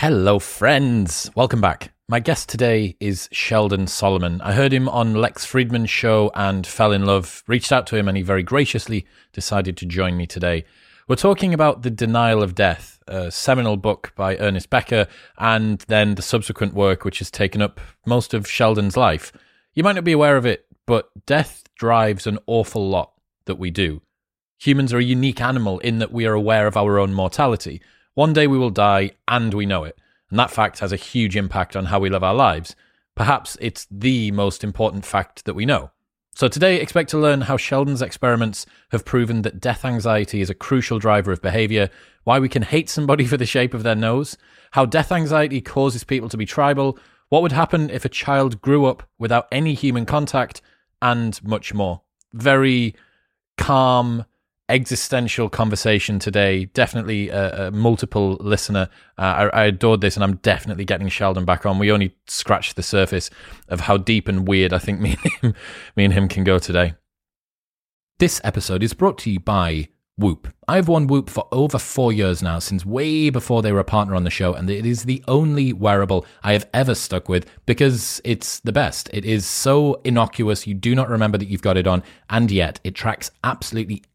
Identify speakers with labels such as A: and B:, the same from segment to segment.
A: Hello, friends. Welcome back. My guest today is Sheldon Solomon. I heard him on Lex Fridman's show and fell in love, reached out to him, and he very graciously decided to join me today. We're talking about The Denial of Death, a seminal book by Ernest Becker, and then the subsequent work, which has taken up most of Sheldon's life. You might not be aware of it, but death drives an awful lot that we do. Humans are a unique animal in that we are aware of our own mortality. One day we will die, and we know it. And that fact has a huge impact on how we live our lives. Perhaps it's the most important fact that we know. So today, expect to learn how Sheldon's experiments have proven that death anxiety is a crucial driver of behavior, why we can hate somebody for the shape of their nose, how death anxiety causes people to be tribal, what would happen if a child grew up without any human contact, and much more. Very calm, existential conversation today. Definitely a, a multiple listener. Uh, I, I, adored this, and I'm definitely getting Sheldon back on. We only scratched the surface of how deep and weird I think me and him, me and him can go today. This episode is brought to you by Whoop. I've worn Whoop for over four years now, since way before they were a partner on the show, and it is the only wearable I have ever stuck with because it's the best. It is so innocuous, you do not remember that you've got it on, and yet it tracks absolutely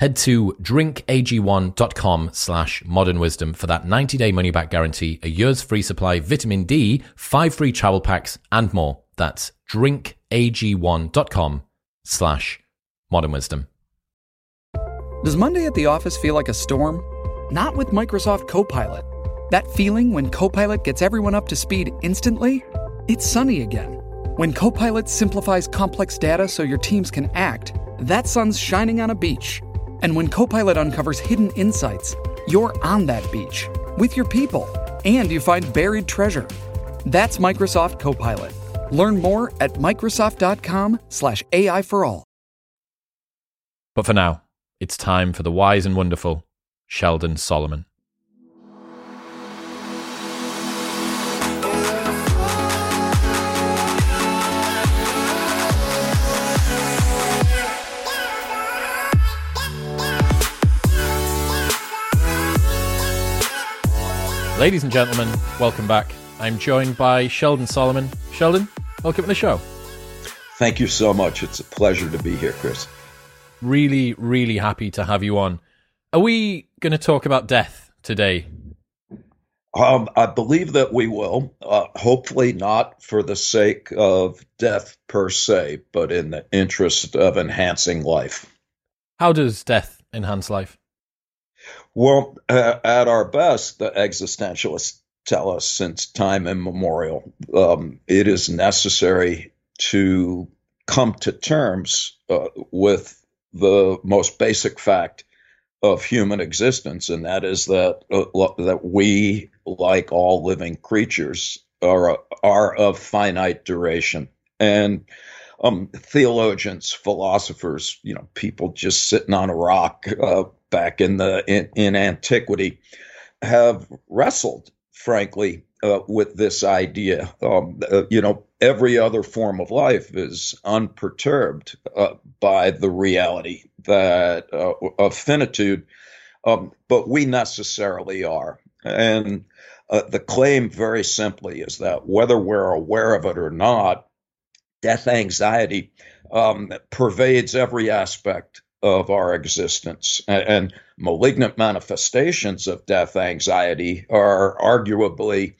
A: Head to drinkag1.com slash modern wisdom for that 90 day money back guarantee, a year's free supply, vitamin D, five free travel packs, and more. That's drinkag1.com slash modern wisdom.
B: Does Monday at the office feel like a storm? Not with Microsoft Copilot. That feeling when Copilot gets everyone up to speed instantly? It's sunny again. When Copilot simplifies complex data so your teams can act, that sun's shining on a beach and when Copilot uncovers hidden insights, you're on that beach with your people and you find buried treasure. That's Microsoft Copilot. Learn more at Microsoft.com/slash AI for all.
A: But for now, it's time for the wise and wonderful Sheldon Solomon. Ladies and gentlemen, welcome back. I'm joined by Sheldon Solomon. Sheldon, welcome to the show.
C: Thank you so much. It's a pleasure to be here, Chris.
A: Really, really happy to have you on. Are we going to talk about death today?
C: Um, I believe that we will. Uh, hopefully, not for the sake of death per se, but in the interest of enhancing life.
A: How does death enhance life?
C: Well, uh, at our best, the existentialists tell us since time immemorial, um, it is necessary to come to terms uh, with the most basic fact of human existence, and that is that uh, that we, like all living creatures, are are of finite duration. And um, theologians, philosophers, you know, people just sitting on a rock uh, back in the in, in antiquity, have wrestled, frankly, uh, with this idea. Um, uh, you know, every other form of life is unperturbed uh, by the reality that uh, of finitude, um, but we necessarily are. And uh, the claim, very simply, is that whether we're aware of it or not, death anxiety um, pervades every aspect of our existence. And, malignant manifestations of death anxiety are arguably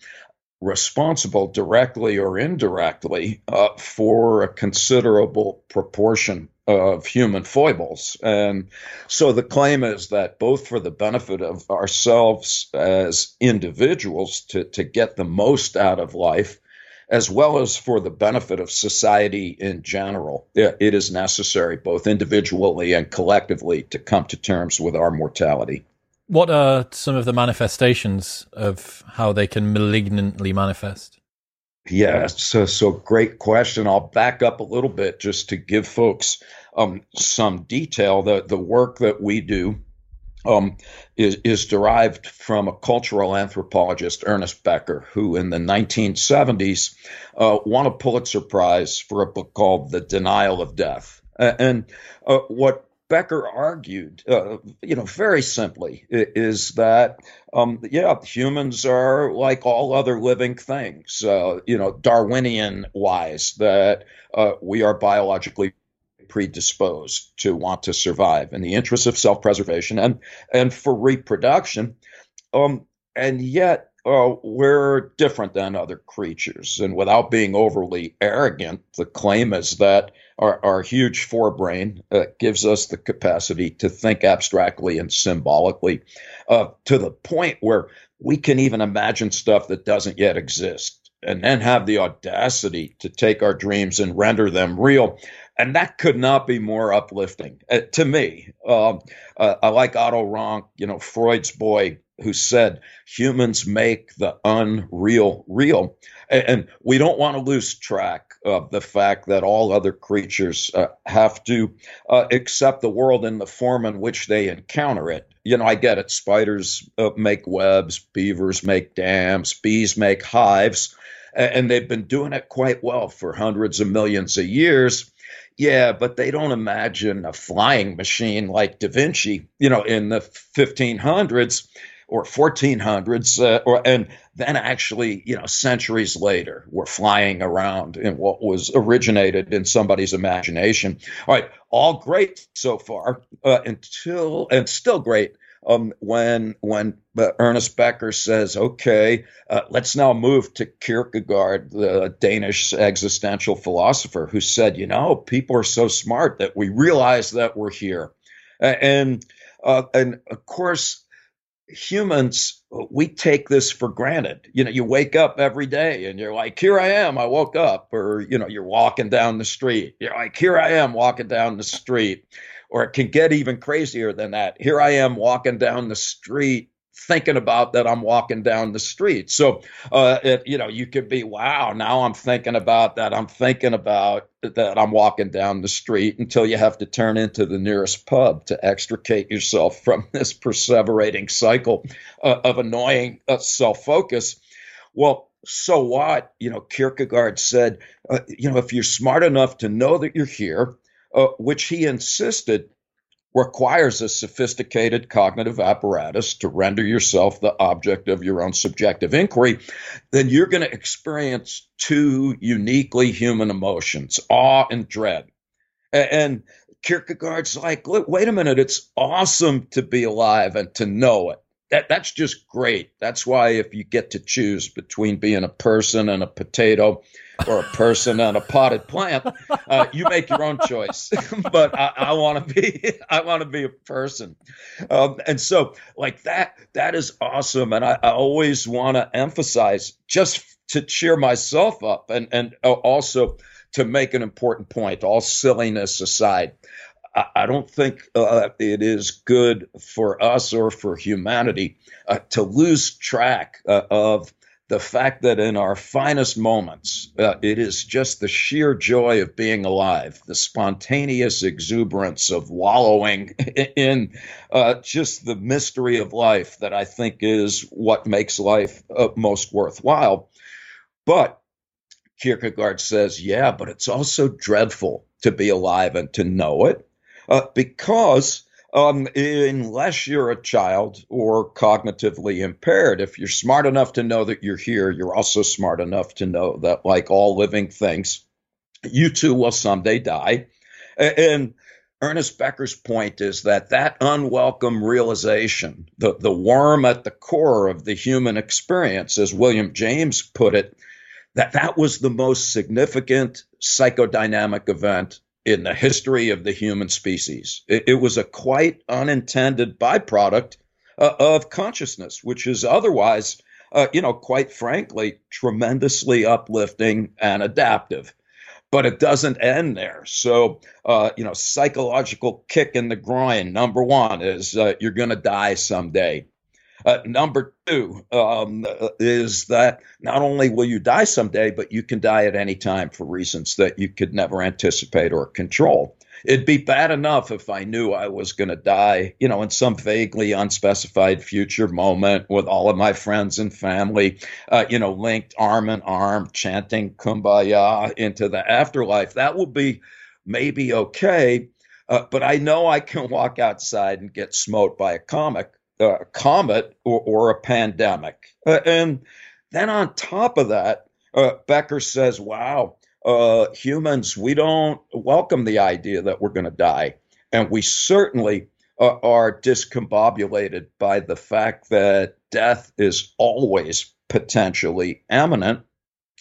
C: responsible directly or indirectly uh, for a considerable proportion of human foibles. And so the claim is that both for the benefit of ourselves as individuals to, to get the most out of life, as well as for the benefit of society in general, it is necessary, both individually and collectively, to come to terms with our mortality.
A: What are some of the manifestations of how they can malignantly manifest?
C: Yeah, so so great question. I'll back up a little bit just to give folks um, some detail. The the work that we do um, is, is derived from a cultural anthropologist, Ernest Becker, who in the 1970s uh, won a Pulitzer Prize for a book called The Denial of Death. Uh, and uh, what Becker argued, uh, you know, very simply, is that, um, yeah, humans are like all other living things, uh, you know, Darwinian wise, that uh, we are biologically predisposed to want to survive in the interest of self-preservation and and for reproduction. Um, and yet uh, we're different than other creatures. And without being overly arrogant, the claim is that our, our huge forebrain uh, gives us the capacity to think abstractly and symbolically uh, to the point where we can even imagine stuff that doesn't yet exist and then have the audacity to take our dreams and render them real and that could not be more uplifting uh, to me. Um, uh, I like Otto Rank, you know, Freud's boy, who said humans make the unreal real. And, and we don't want to lose track of the fact that all other creatures uh, have to uh, accept the world in the form in which they encounter it. You know, I get it. Spiders uh, make webs, beavers make dams, bees make hives, and they've been doing it quite well for hundreds of millions of years yeah, but they don't imagine a flying machine like Da Vinci, you know, in the 1500s or 1400s, uh, or and then actually, you know, centuries later, we're flying around in what was originated in somebody's imagination. All right, all great so far uh, until and still great um, when when uh, Ernest Becker says, "Okay, uh, let's now move to Kierkegaard, the Danish existential philosopher, who said, you know, people are so smart that we realize that we're here, and uh, and of course." Humans, we take this for granted. You know, you wake up every day and you're like, here I am, I woke up. Or, you know, you're walking down the street. You're like, here I am walking down the street or it can get even crazier than that. Here I am walking down the street thinking about that I'm walking down the street. So, uh, it, you know, you could be, wow, now I'm thinking about that. I'm thinking about that I'm walking down the street until you have to turn into the nearest pub to extricate yourself from this perseverating cycle uh, of annoying uh, self focus. Well, so what? You know, Kierkegaard said, uh, you know, if you're smart enough to know that you're here, uh, which he insisted requires a sophisticated cognitive apparatus to render yourself the object of your own subjective inquiry, then you're going to experience two uniquely human emotions awe and dread. And Kierkegaard's like, wait a minute, it's awesome to be alive and to know it. That, that's just great. That's why if you get to choose between being a person and a potato, or a person and a potted plant, uh, you make your own choice. but I, I want to be, I want to be a person, um, and so like that, that is awesome. And I, I always want to emphasize just to cheer myself up, and and also to make an important point. All silliness aside. I don't think uh, it is good for us or for humanity uh, to lose track uh, of the fact that in our finest moments, uh, it is just the sheer joy of being alive, the spontaneous exuberance of wallowing in uh, just the mystery of life that I think is what makes life uh, most worthwhile. But Kierkegaard says, yeah, but it's also dreadful to be alive and to know it uh, because um, unless you're a child or cognitively impaired. If you're smart enough to know that you're here, you're also smart enough to know that, like all living things, you too will someday die. And Ernest Becker's point is that that unwelcome realization, the, the worm at the core of the human experience, as William James put it, that that was the most significant psychodynamic event in the history of the human species. It, it was a quite unintended byproduct uh, of consciousness, which is otherwise, uh, you know, quite frankly, tremendously uplifting and adaptive. But it doesn't end there. So, uh, you know, psychological kick in the groin, number one, is uh, you're going to die someday. Uh, number two um, is that not only will you die someday, but you can die at any time for reasons that you could never anticipate or control. It'd be bad enough if I knew I was going to die, you know, in some vaguely unspecified future moment with all of my friends and family, uh, you know, linked arm in arm, chanting kumbaya into the afterlife. That would be maybe okay. Uh, but I know I can walk outside and get smote by a comic a comet or, or, a pandemic. Uh, and then on top of that, uh, Becker says, wow, uh, humans, we don't welcome the idea that we're going to die. And we certainly uh, are discombobulated by the fact that death is always potentially imminent.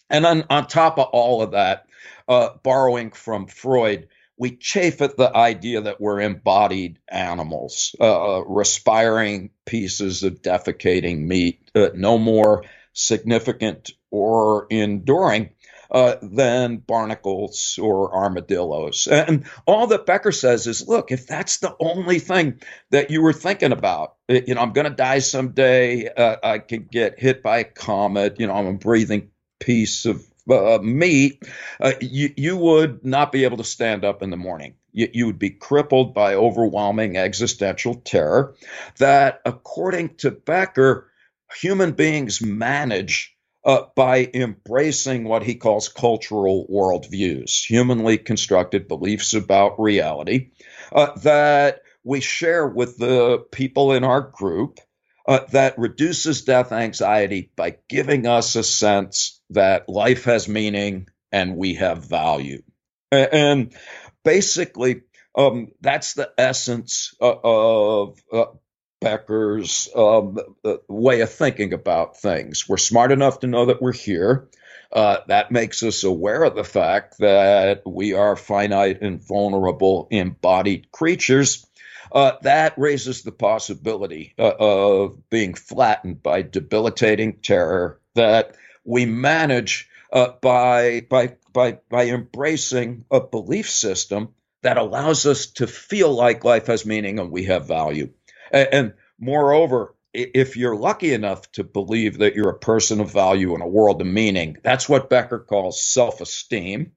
C: And on, on top of all of that, uh, borrowing from Freud, we chafe at the idea that we're embodied animals, uh, uh, respiring pieces of defecating meat, uh, no more significant or enduring uh, than barnacles or armadillos. And all that Becker says is look, if that's the only thing that you were thinking about, uh, you know, I'm going to die someday, uh, I could get hit by a comet, you know, I'm a breathing piece of uh, me, uh, you, you would not be able to stand up in the morning. You, you would be crippled by overwhelming existential terror that, according to Becker, human beings manage uh, by embracing what he calls cultural worldviews, humanly constructed beliefs about reality uh, that we share with the people in our group uh, that reduces death anxiety by giving us a sense that life has meaning and we have value. And basically, um, that's the essence uh, of uh, Becker's um, uh, way of thinking about things. We're smart enough to know that we're here. Uh, that makes us aware of the fact that we are finite and vulnerable embodied creatures uh, that raises the possibility uh, of being flattened by debilitating terror that we manage uh, by, by, by, by embracing a belief system that allows us to feel like life has meaning and we have value. And, and moreover, if you're lucky enough to believe that you're a person of value in a world of meaning, that's what Becker calls self esteem.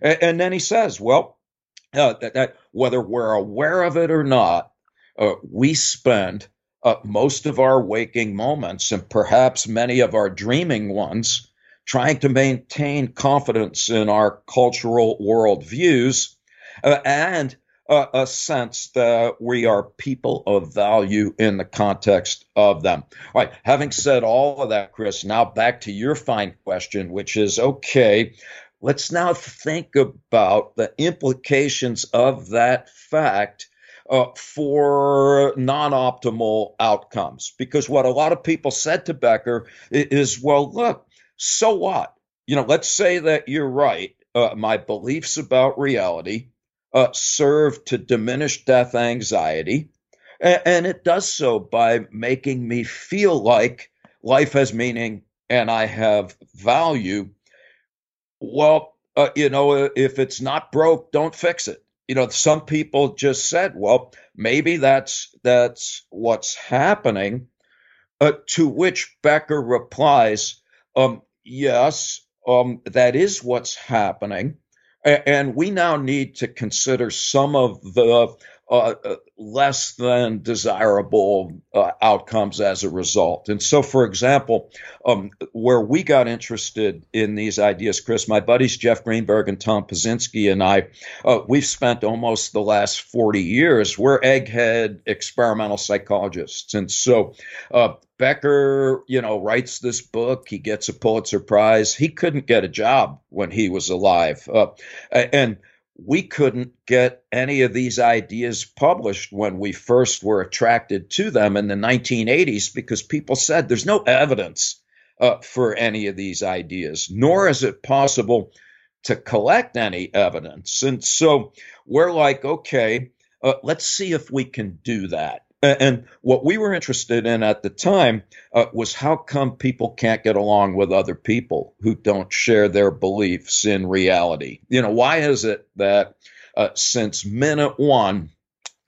C: And, and, then he says, well, uh, that, that, whether we're aware of it or not, uh, we spend uh, most of our waking moments and perhaps many of our dreaming ones trying to maintain confidence in our cultural worldviews uh, and a sense that we are people of value in the context of them. All right, having said all of that, Chris, now back to your fine question, which is okay, Let's now think about the implications of that fact uh, for non optimal outcomes. Because what a lot of people said to Becker is, well, look, so what? You know, let's say that you're right. Uh, my beliefs about reality uh, serve to diminish death anxiety. And, it does so by making me feel like life has meaning and I have value well, uh, you know, if it's not broke, don't fix it. You know, some people just said, well, maybe that's that's what's happening. Uh, to which Becker replies, um, yes, um, that is what's happening. And we now need to consider some of the uh, uh, less than desirable uh, outcomes as a result. And so, for example, um, where we got interested in these ideas, Chris, my buddies Jeff Greenberg and Tom Pyszczynski and I, uh, we've spent almost the last 40 years, we're egghead experimental psychologists. And so, uh, Becker, you know, writes this book. He gets a Pulitzer Prize. He couldn't get a job when he was alive. Uh, and we couldn't get any of these ideas published when we first were attracted to them in the 1980s because people said there's no evidence uh, for any of these ideas, nor is it possible to collect any evidence. And so we're like, okay, uh, let's see if we can do that. And what we were interested in at the time uh, was how come people can't get along with other people who don't share their beliefs in reality? You know, why is it that uh, since minute one,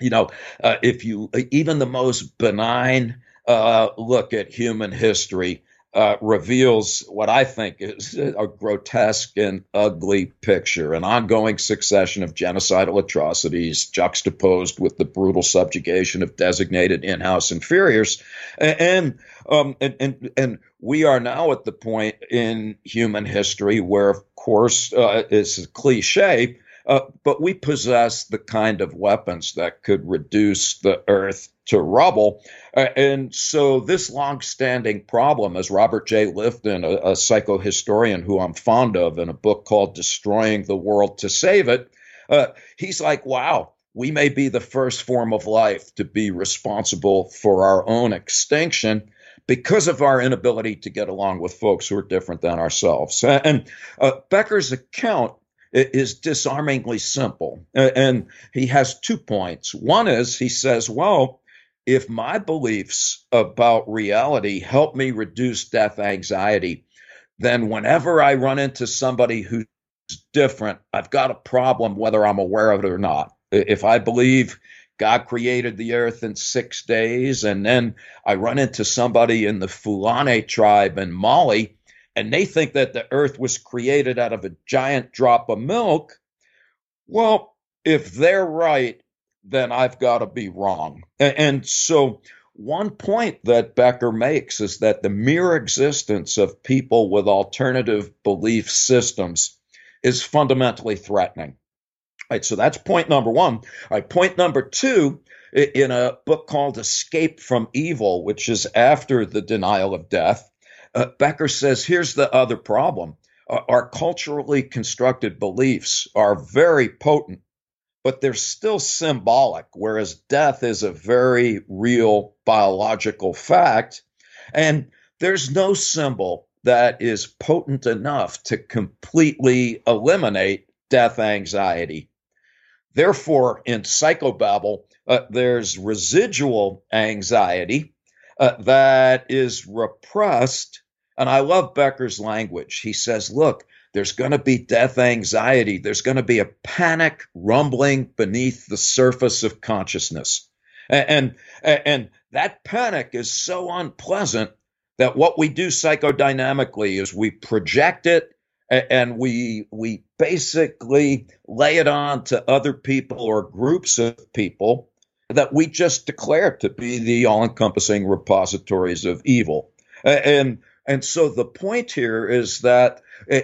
C: you know, uh, if you even the most benign uh, look at human history, uh, reveals what I think is a grotesque and ugly picture an ongoing succession of genocidal atrocities juxtaposed with the brutal subjugation of designated in house inferiors. And, um, and, and, and, we are now at the point in human history where, of course, uh, it's a cliche. Uh, but we possess the kind of weapons that could reduce the earth to rubble. Uh, and so, this long-standing problem, as Robert J. Lifton, a, a psychohistorian who I'm fond of, in a book called "Destroying the World to Save It," uh, he's like, "Wow." We may be the first form of life to be responsible for our own extinction because of our inability to get along with folks who are different than ourselves. And uh, Becker's account is disarmingly simple. And he has two points. One is he says, well, if my beliefs about reality help me reduce death anxiety, then whenever I run into somebody who's different, I've got a problem whether I'm aware of it or not. If I believe God created the earth in six days, and then I run into somebody in the Fulani tribe in Mali, and they think that the earth was created out of a giant drop of milk, well, if they're right, then I've got to be wrong. And, and so, one point that Becker makes is that the mere existence of people with alternative belief systems is fundamentally threatening. Right, so that's point number one. All right, point number two, in a book called Escape from Evil, which is after the denial of death, uh, Becker says here's the other problem. Our culturally constructed beliefs are very potent but they're still symbolic, whereas death is a very real biological fact. And there's no symbol that is potent enough to completely eliminate death anxiety. Therefore, in psychobabble, uh, there's residual anxiety uh, that is repressed. And I love Becker's language. He says, look, there's going to be death anxiety. There's going to be a panic rumbling beneath the surface of consciousness. And, and, and that panic is so unpleasant that what we do psychodynamically is we project it and we we basically lay it on to other people or groups of people that we just declare to be the all-encompassing repositories of evil and and so the point here is that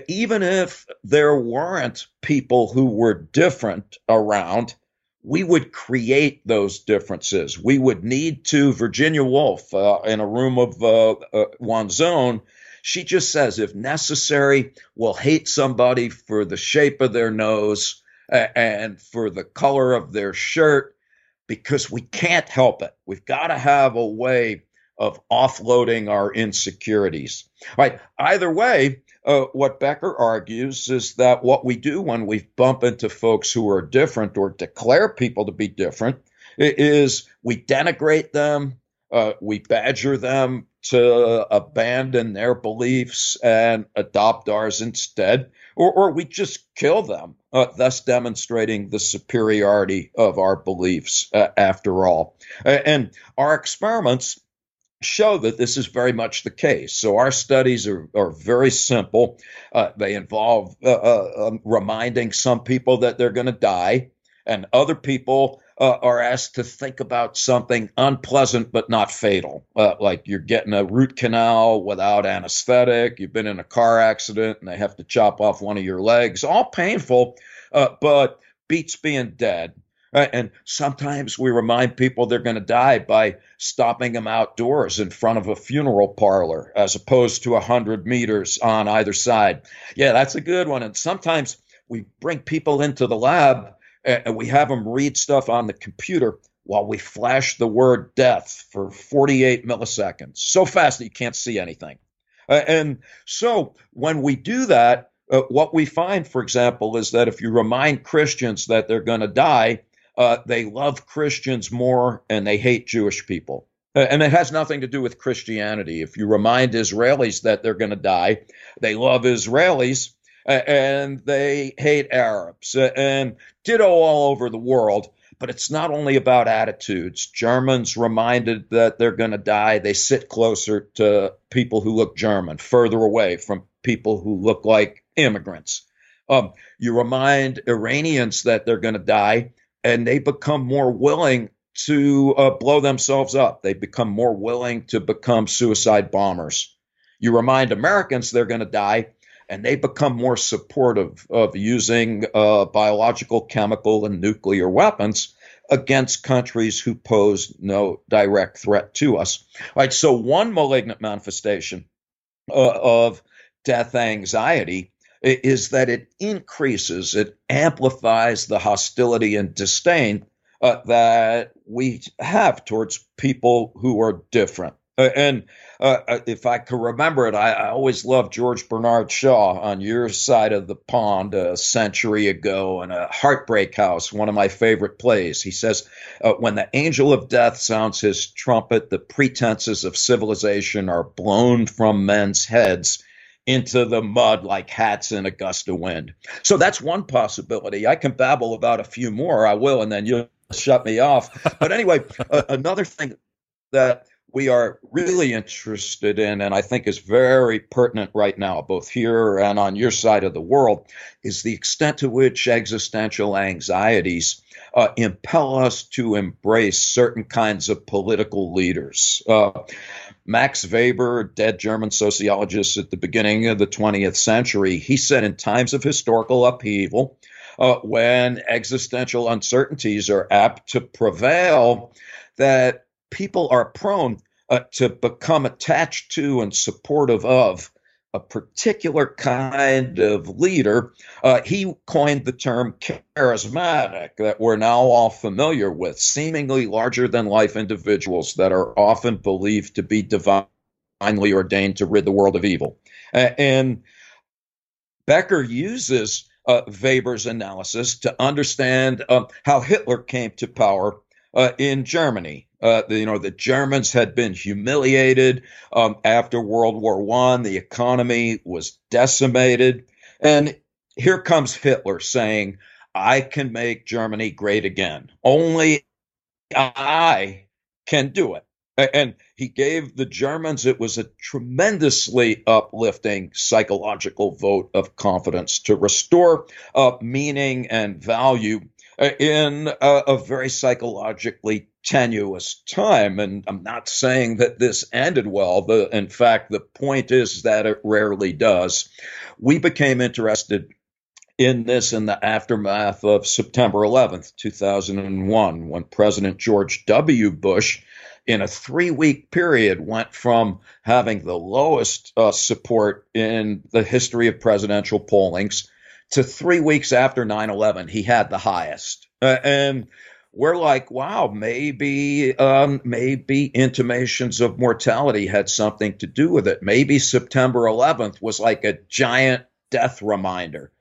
C: even if there weren't people who were different around, we would create those differences. We would need to. Virginia Woolf, uh, in a room of uh, uh, one's own, she just says, if necessary, we'll hate somebody for the shape of their nose uh, and for the color of their shirt because we can't help it. We've got to have a way of offloading our insecurities. Right. Either way, uh, what Becker argues is that what we do when we bump into folks who are different or declare people to be different is we denigrate them, uh, we badger them to abandon their beliefs and adopt ours instead, or, or we just kill them, uh, thus demonstrating the superiority of our beliefs uh, after all. and our experiments show that this is very much the case. So our studies are, are very simple. Uh, they involve uh, uh, um, reminding some people that they're going to die, and other people uh, are asked to think about something unpleasant but not fatal, uh, like you're getting a root canal without anesthetic, you've been in a car accident and they have to chop off one of your legs, all painful, uh, but beats being dead. Right? And sometimes we remind people they're going to die by stopping them outdoors in front of a funeral parlor as opposed to a 100 meters on either side. Yeah, that's a good one. And sometimes we bring people into the lab and we have them read stuff on the computer while we flash the word death for 48 milliseconds, so fast that you can't see anything. Uh, and so when we do that, uh, what we find, for example, is that if you remind Christians that they're going to die, uh, they love Christians more and they hate Jewish people. Uh, and it has nothing to do with Christianity. If you remind Israelis that they're going to die, they love Israelis and they hate Arabs, and ditto all over the world. But it's not only about attitudes. Germans reminded that they're going to die, they sit closer to people who look German, further away from people who look like immigrants. Um, you remind Iranians that they're going to die, and they become more willing to uh, blow themselves up. They become more willing to become suicide bombers. You remind Americans they're going to die, and they become more supportive of using uh, biological, chemical, and nuclear weapons against countries who pose no direct threat to us. All right, so one malignant manifestation uh, of death anxiety is that it increases, it amplifies the hostility and disdain uh, that we have towards people who are different. Uh, and uh, uh, if I can remember it, I, I, always loved George Bernard Shaw on your side of the pond a century ago in a Heartbreak House, one of my favorite plays. He says, uh, When the angel of death sounds his trumpet, the pretenses of civilization are blown from men's heads into the mud like hats in a gust of wind. So that's one possibility. I can babble about a few more. I will, and then you'll shut me off. But anyway, uh, another thing that we are really interested in, and I think is very pertinent right now, both here and on your side of the world, is the extent to which existential anxieties uh, impel us to embrace certain kinds of political leaders. Uh, Max Weber, dead German sociologist at the beginning of the 20th century, he said in times of historical upheaval, uh, when existential uncertainties are apt to prevail, that people are prone uh, to become attached to and supportive of a particular kind of leader. Uh, he coined the term charismatic that we're now all familiar with, seemingly larger than life individuals that are often believed to be divinely ordained to rid the world of evil. Uh, and Becker uses uh, Weber's analysis to understand um, how Hitler came to power uh, in Germany. Uh, the, you know, the Germans had been humiliated um, after World War One. The economy was decimated, and here comes Hitler saying, "I can make Germany great again. Only I can do it." And he gave the Germans, it was a tremendously uplifting psychological vote of confidence to restore uh, meaning and value uh, in a, a very psychologically tenuous time. And I'm not saying that this ended well. The, in fact, the point is that it rarely does. We became interested in this in the aftermath of September 11th, 2001, when President George W. Bush, in a three week period, went from having the lowest uh, support in the history of presidential pollings to three weeks after 9 11, he had the highest. Uh, and we're like, wow, maybe, um, maybe intimations of mortality had something to do with it. Maybe September 11th was like a giant death reminder.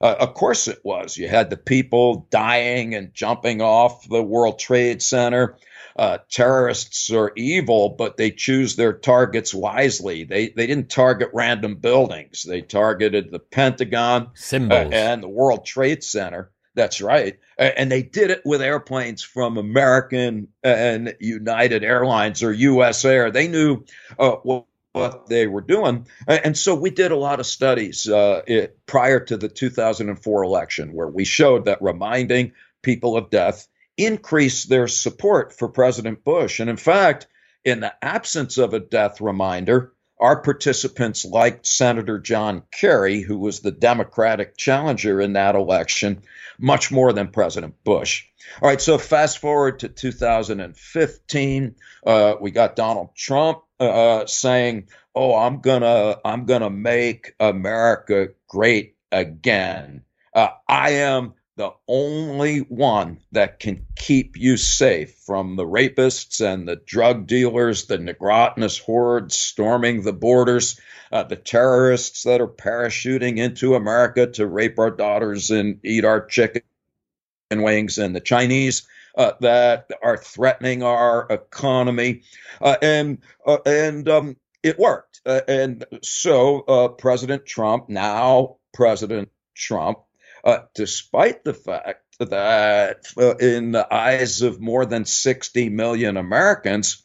C: Uh, of course it was. You had the people dying and jumping off the World Trade Center uh, terrorists are evil, but they choose their targets wisely. They they didn't target random buildings. They targeted the Pentagon
A: uh,
C: and the World Trade Center. That's right. And they did it with airplanes from American and United Airlines or US Air. They knew uh, what, what, they were doing. And so we did a lot of studies uh, it, prior to the 2004 election where we showed that reminding people of death increased their support for President Bush. And in fact, in the absence of a death reminder, our participants liked Senator John Kerry, who was the Democratic challenger in that election, much more than President Bush. All right, so fast forward to 2015, uh, we got Donald Trump uh, saying, "Oh, I'm gonna, I'm gonna make America great again. Uh, I am the only one that can keep you safe from the rapists and the drug dealers, the Negrotinous hordes storming the borders, uh, the terrorists that are parachuting into America to rape our daughters and eat our chicken and wings, and the Chinese uh, that are threatening our economy. Uh, and uh, and um, it worked. Uh, and so uh, President Trump, now President Trump, uh, despite the fact that uh, in the eyes of more than 60 million Americans,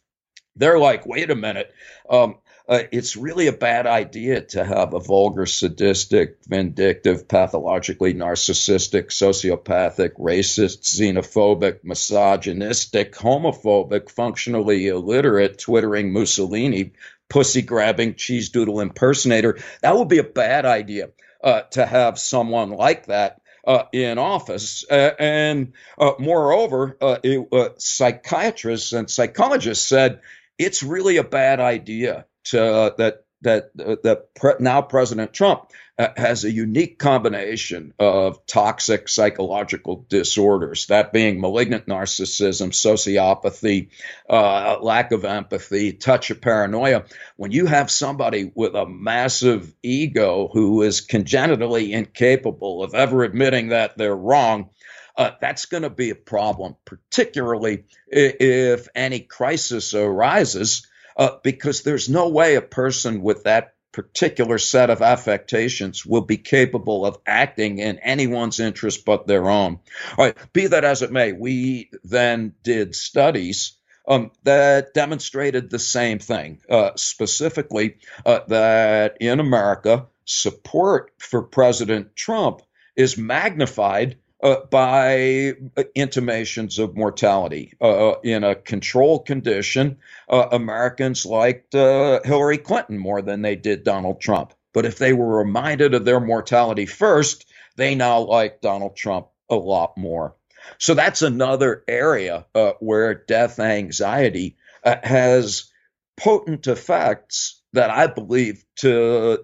C: they're like, wait a minute, um, uh, it's really a bad idea to have a vulgar, sadistic, vindictive, pathologically narcissistic, sociopathic, racist, xenophobic, misogynistic, homophobic, functionally illiterate, twittering Mussolini, pussy grabbing, cheese doodle impersonator. That would be a bad idea uh, to have someone like that uh, in office. Uh, and uh, moreover, uh, it, uh, psychiatrists and psychologists said it's really a bad idea to, that that that pre- now President Trump uh, has a unique combination of toxic psychological disorders, that being malignant narcissism, sociopathy, uh, lack of empathy, touch of paranoia. When you have somebody with a massive ego who is congenitally incapable of ever admitting that they're wrong, uh, that's going to be a problem, particularly if any crisis arises uh, because there's no way a person with that particular set of affectations will be capable of acting in anyone's interest but their own. All right, be that as it may, we then did studies um, that demonstrated the same thing, uh, specifically uh, that in America, support for President Trump is magnified uh, by intimations of mortality. Uh, in a control condition, uh, Americans liked uh, Hillary Clinton more than they did Donald Trump. But if they were reminded of their mortality first, they now like Donald Trump a lot more. So that's another area uh, where death anxiety uh, has potent effects that I believe to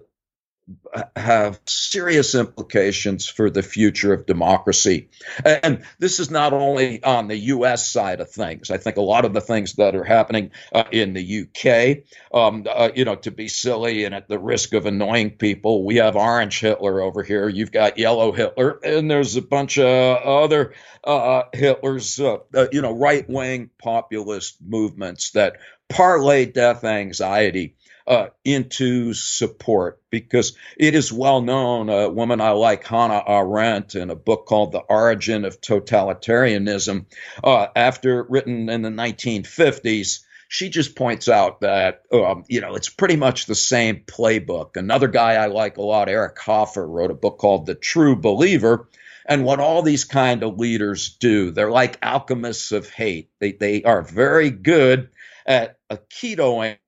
C: have serious implications for the future of democracy. And this is not only on the U.S. side of things. I think a lot of the things that are happening uh, in the U.K., um, uh, you know, to be silly and at the risk of annoying people, we have Orange Hitler over here. You've got Yellow Hitler, and there's a bunch of other uh, Hitlers, uh, uh, you know, right wing populist movements that parlay death anxiety uh, into support because it is well known. A woman I like, Hannah Arendt, in a book called The Origin of Totalitarianism, uh, after written in the 1950s, she just points out that um, you know it's pretty much the same playbook. Another guy I like a lot, Eric Hoffer, wrote a book called The True Believer. And what all these kind of leaders do, they're like alchemists of hate. They, they are very good at akitoing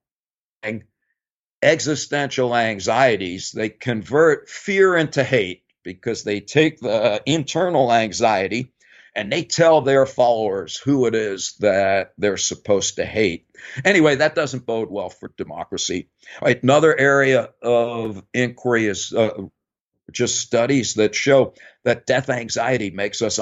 C: existential anxieties, they convert fear into hate because they take the internal anxiety and they tell their followers who it is that they're supposed to hate. Anyway, that doesn't bode well for democracy. Right, another area of inquiry is uh, just studies that show that death anxiety makes us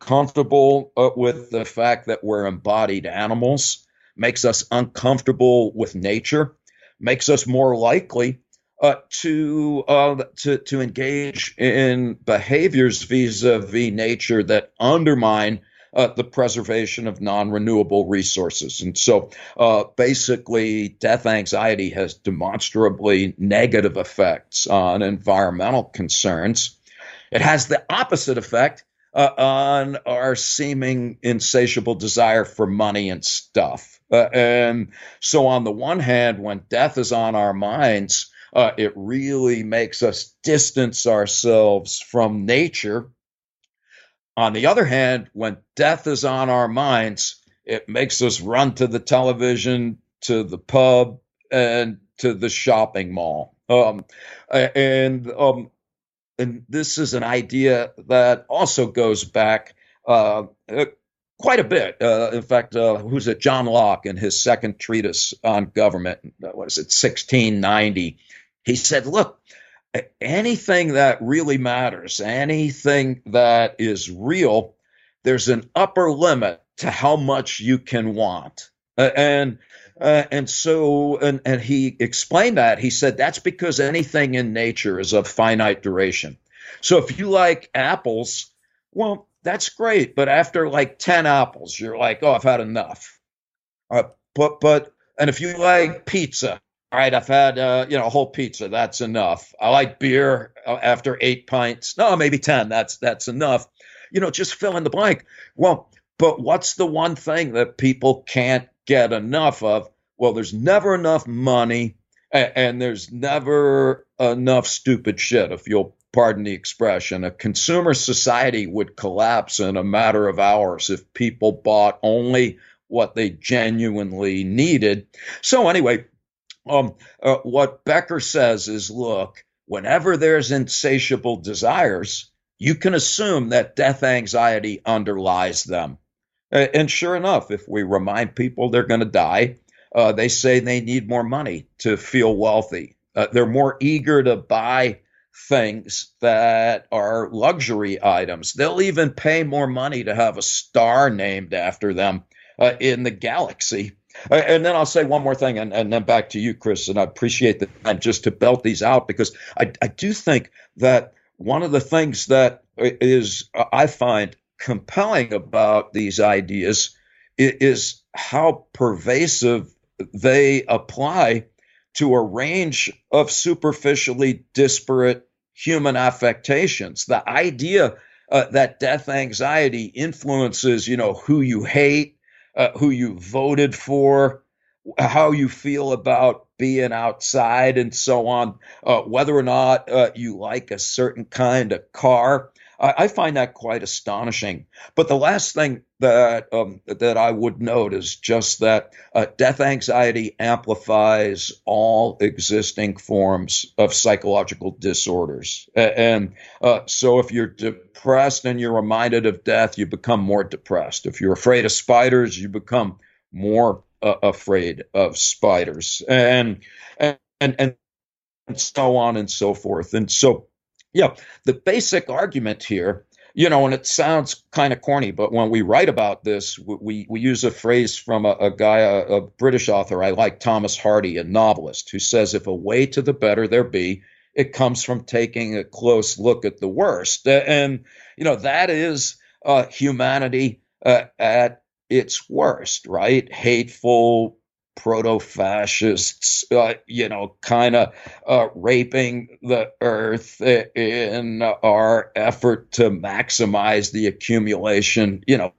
C: uncomfortable uh, with the fact that we're embodied animals, makes us uncomfortable with nature makes us more likely uh, to uh, to to engage in behaviors vis-a-vis nature that undermine uh, the preservation of non-renewable resources. And so, uh, basically, death anxiety has demonstrably negative effects on environmental concerns. It has the opposite effect uh, on our seeming insatiable desire for money and stuff. Uh, and so, on the one hand, when death is on our minds, uh, it really makes us distance ourselves from nature. On the other hand, when death is on our minds, it makes us run to the television, to the pub, and to the shopping mall. Um, and um, and this is an idea that also goes back uh, quite a bit. Uh, in fact, uh, who's it? John Locke, in his second treatise on government, uh, what is it, 1690, he said, look, anything that really matters, anything that is real, there's an upper limit to how much you can want. Uh, and uh, and so, and, and he explained that. He said that's because anything in nature is of finite duration. So if you like apples, well, that's great. But after like 10 apples, you're like, oh, I've had enough. Uh, but, but, and if you like pizza, all right, I've had, uh, you know, a whole pizza. That's enough. I like beer uh, after eight pints. No, maybe 10. That's, that's enough. You know, just fill in the blank. Well, but what's the one thing that people can't get enough of? Well, there's never enough money and, and there's never enough stupid shit, if you'll pardon the expression. A consumer society would collapse in a matter of hours if people bought only what they genuinely needed. So, anyway, um, uh, what Becker says is look, whenever there's insatiable desires, you can assume that death anxiety underlies them. And sure enough, if we remind people they're going to die, uh, they say they need more money to feel wealthy. Uh, they're more eager to buy things that are luxury items. They'll even pay more money to have a star named after them uh, in the galaxy. Uh, and then I'll say one more thing, and, and then back to you, Chris. And I appreciate the time just to belt these out because I, I do think that one of the things that is I find compelling about these ideas is how pervasive they apply to a range of superficially disparate human affectations. The idea uh, that death anxiety influences, you know, who you hate, uh, who you voted for, how you feel about being outside, and so on, uh, whether or not uh, you like a certain kind of car. I, I find that quite astonishing. But the last thing that um, that I would note is just that uh, death anxiety amplifies all existing forms of psychological disorders. And uh, so, if you're depressed and you're reminded of death, you become more depressed. If you're afraid of spiders, you become more uh, afraid of spiders, and and and and so on and so forth. And so yeah, the basic argument here, you know, and it sounds kind of corny, but when we write about this, we, we use a phrase from a, a guy, a, a British author I like, Thomas Hardy, a novelist, who says, if a way to the better there be, it comes from taking a close look at the worst. And, you know, that is uh, humanity uh, at its worst, right? Hateful, proto fascists, uh, you know, kind of uh, raping the earth in our effort to maximize the accumulation, you know,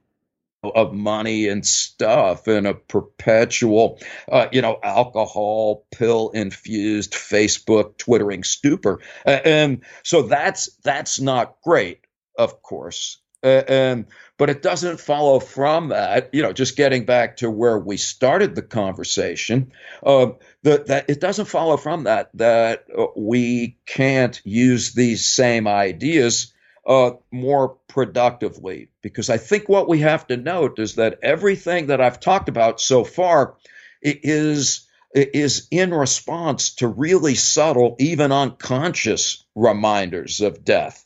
C: of money and stuff in a perpetual, uh, you know, alcohol pill infused Facebook twittering stupor. and so that's that's not great, of course. And but it doesn't follow from that, you know, just getting back to where we started the conversation, uh, that, it doesn't follow from that that uh, we can't use these same ideas uh, more productively. Because I think what we have to note is that everything that I've talked about so far is is in response to really subtle, even unconscious reminders of death.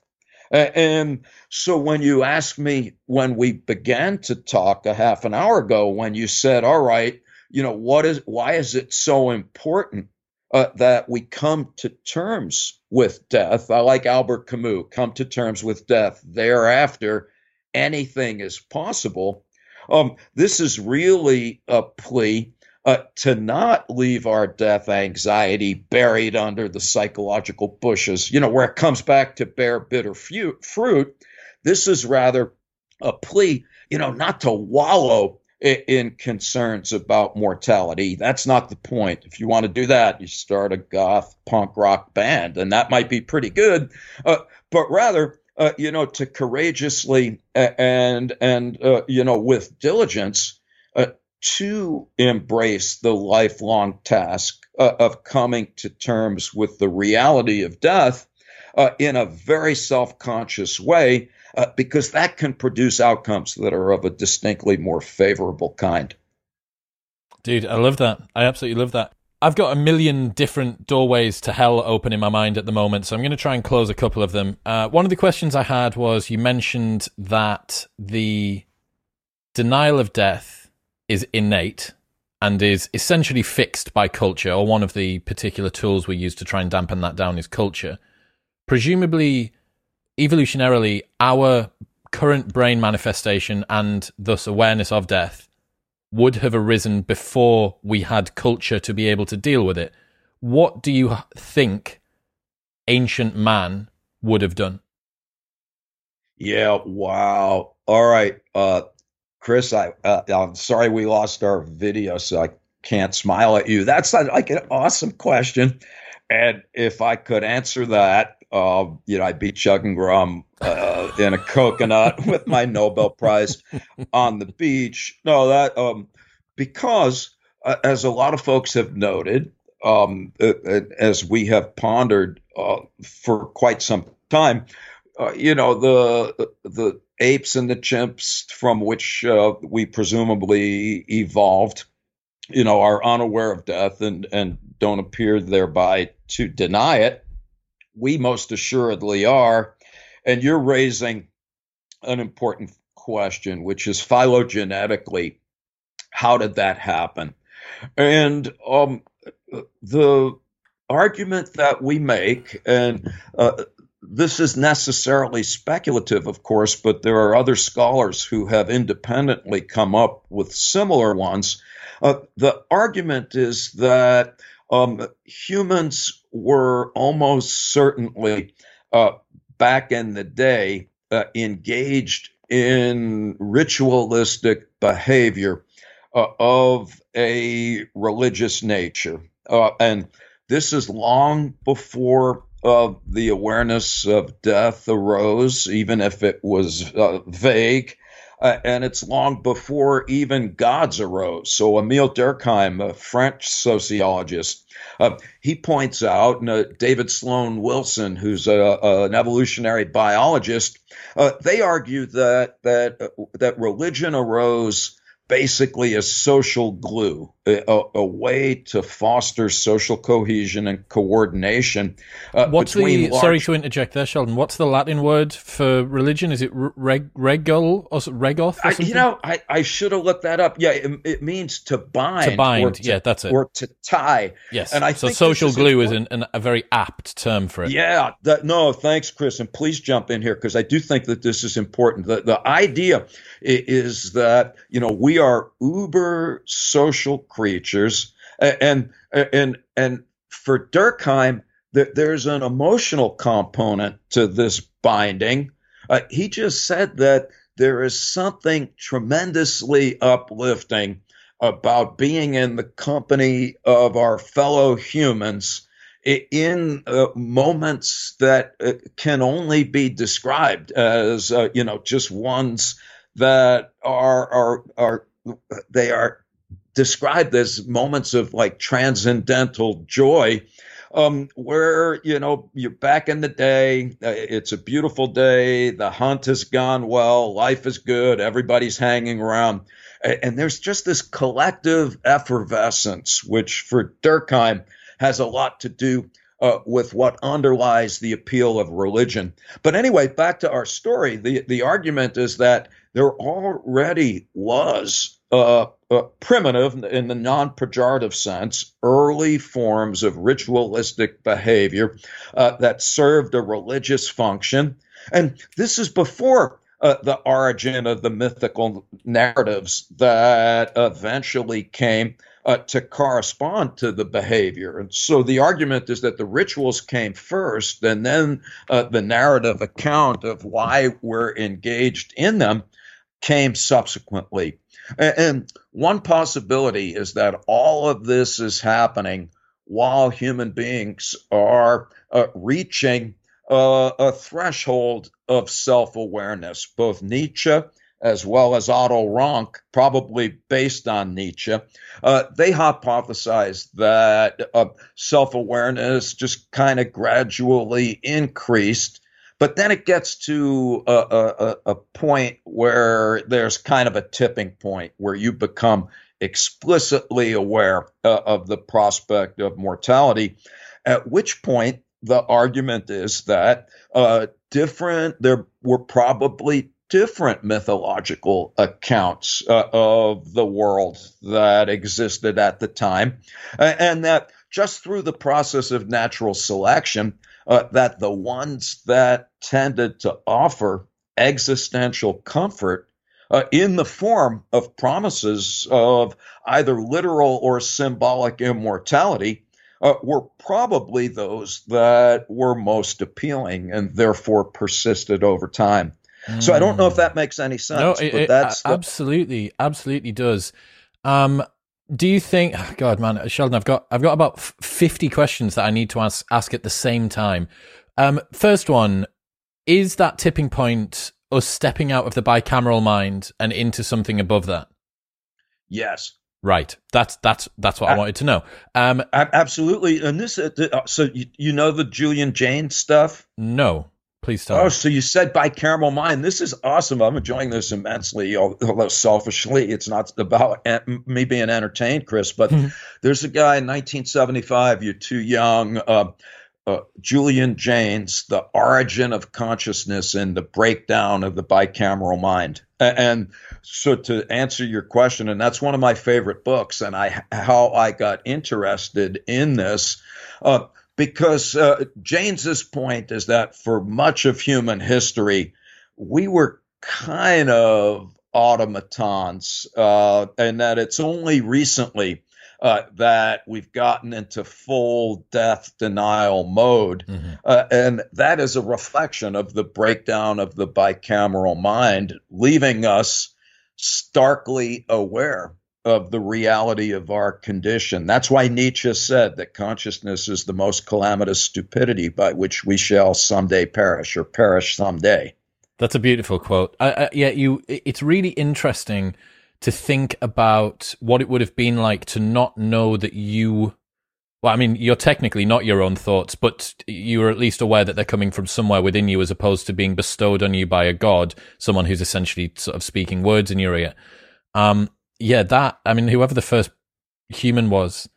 C: And so when you asked me when we began to talk a half an hour ago, when you said, all right, you know, what is, why is it so important uh, that we come to terms with death? I like Albert Camus, come to terms with death. Thereafter, anything is possible. Um, this is really a plea uh, to not leave our death anxiety buried under the psychological bushes, you know, where it comes back to bear bitter fruit, this is rather a plea, you know, not to wallow in concerns about mortality. That's not the point. If you want to do that, you start a goth punk rock band, and that might be pretty good. Uh, but rather, uh, you know, to courageously and and uh, you know with diligence to embrace the lifelong task uh, of coming to terms with the reality of death uh, in a very self-conscious way uh, because that can produce outcomes that are of a distinctly more favorable kind.
A: Dude, I love that. I absolutely love that. I've got a million different doorways to hell open in my mind at the moment, so I'm going to try and close a couple of them. Uh, one of the questions I had was you mentioned that the denial of death is innate and is essentially fixed by culture, or one of the particular tools we use to try and dampen that down is culture. Presumably, evolutionarily, our current brain manifestation and thus awareness of death would have arisen before we had culture to be able to deal with it. What do you think ancient man would have done?
C: Yeah, wow. All right. Uh, Chris, I, uh, I'm sorry we lost our video, so I can't smile at you. That's like an awesome question. And if I could answer that, uh, you know, I'd be chugging rum uh, in a coconut with my Nobel Prize on the beach. No, that um, because uh, as a lot of folks have noted, um, uh, uh, as we have pondered uh, for quite some time, you know, the the apes and the chimps from which we presumably evolved, you know, are unaware of death and and don't appear thereby to deny it we most assuredly are. And you're raising an important question, which is phylogenetically, how did that happen? And um, the argument that we make, and uh, this is necessarily speculative, of course, but there are other scholars who have independently come up with similar ones. Uh, the argument is that um, humans were almost certainly uh, back in the day uh, engaged in ritualistic behavior uh, of a religious nature. Uh, and this is long before uh, the awareness of death arose, even if it was uh, vague uh, and it's long before even gods arose. So Emile Durkheim, a French sociologist, uh, he points out, and uh, David Sloan Wilson, who's a, an evolutionary biologist, uh, they argue that that uh, that religion arose basically a social glue, a, a, way to foster social cohesion and coordination.
A: Uh, what's the large... sorry to interject there, Sheldon? What's the Latin word for religion? Is it reg, regul or regoth? Or
C: I, you know, I, I should have looked that up. Yeah, it, it means to bind.
A: To bind. To, yeah, that's it.
C: Or to tie.
A: Yes. And I so social glue is, is an, an, a very apt term for it.
C: Yeah. That, no, thanks, Chris, and please jump in here because I do think that this is important. The the idea is that you know we are uber social creatures, and and and for Durkheim, there's an emotional component to this binding. Uh, he just said that there is something tremendously uplifting about being in the company of our fellow humans in uh, moments that uh, can only be described as uh, you know just ones that are are are they are described as moments of like transcendental joy um, where you know you're back in the day uh, it's a beautiful day the hunt has gone well life is good everybody's hanging around and there's just this collective effervescence which for durkheim has a lot to do uh, with what underlies the appeal of religion. But anyway, back to our story. The the argument is that there already was primitive, in the non pejorative sense, early forms of ritualistic behavior uh, that served a religious function. And this is before uh, the origin of the mythical narratives that eventually came uh, to correspond to the behavior. And so the argument is that the rituals came first, and then uh, the narrative account of why we're engaged in them came subsequently. And one possibility is that all of this is happening while human beings are uh, reaching uh, a threshold of self awareness. Both Nietzsche as well as Otto Rank, probably based on Nietzsche, uh, they hypothesized that uh, self awareness just kind of gradually increased. But then it gets to a, a, a, point where there's kind of a tipping point where you become explicitly aware uh, of the prospect of mortality, at which point the argument is that uh, different, there were probably different mythological accounts uh, of the world that existed at the time, and that just through the process of natural selection, uh, that the ones that tended to offer existential comfort uh, in the form of promises of either literal or symbolic immortality uh, were probably those that were most appealing and therefore persisted over time. So I don't know if that makes any sense.
A: No, it,
C: but
A: it
C: the-
A: absolutely, absolutely does. Um, do you think? Oh God, man, Sheldon, I've got I've got about fifty questions that I need to ask ask at the same time. Um, first one is that tipping point us stepping out of the bicameral mind and into something above that.
C: yes.
A: Right. That's that's that's what I,
C: I-
A: wanted to know. Um,
C: Absolutely, and this. Uh, uh, so you, you know the Julian Jaynes stuff.
A: no, please tell
C: Oh,
A: me.
C: so you said bicameral mind. This is awesome. I'm enjoying this immensely. Although selfishly, it's not about me being entertained, Chris. But
A: Mhm.
C: there's a guy in 1975. You're too young. Uh, uh, Julian Jaynes, The Origin of Consciousness and the Breakdown of the Bicameral Mind. And so to answer your question, and that's one of my favorite books, and I how I got interested in this, uh, because uh, Jaynes's point is that for much of human history, we were kind of automatons, uh, and that it's only recently uh, that we've gotten into full death denial mode.
A: Mhm.
C: Uh, and that is a reflection of the breakdown of the bicameral mind, leaving us starkly aware of the reality of our condition. That's why Nietzsche said that consciousness is the most calamitous stupidity by which we shall someday perish or perish someday.
A: That's a beautiful quote. I, I, yeah, you. It's really interesting to think about what it would have been like to not know that you. Well, I mean, you're technically not your own thoughts, but you are at least aware that they're coming from somewhere within you, as opposed to being bestowed on you by a god, someone who's essentially sort of speaking words in your ear. Um, yeah, that. I mean, whoever the first human was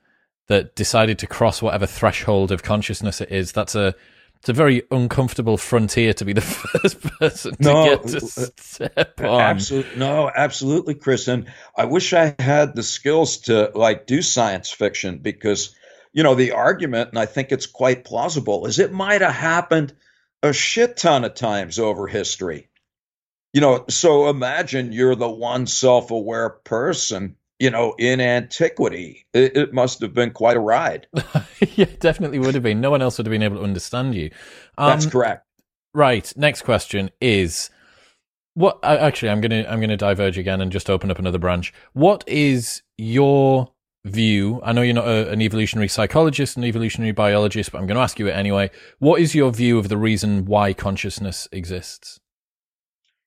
A: that decided to cross whatever threshold of consciousness it is, that's a it's a very uncomfortable frontier to be the first person to get to
C: uh,
A: step on.
C: Absolutely, no, absolutely, Chris. And I wish I had the skills to like do science fiction because, you know, the argument, and I think it's quite plausible, is it might have happened a shit ton of times over history. You know, so imagine you're the one self-aware person, you know, in antiquity. It, it must have been quite a ride.
A: yeah, definitely would have been. No one else would have been able to understand you. Um,
C: That's correct.
A: Right. Next question is what? Actually, I'm gonna I'm gonna diverge again and just open up another branch. What is your view? I know you're not a, an evolutionary psychologist, an evolutionary biologist, but I'm going to ask you it anyway. What is your view of the reason why consciousness exists?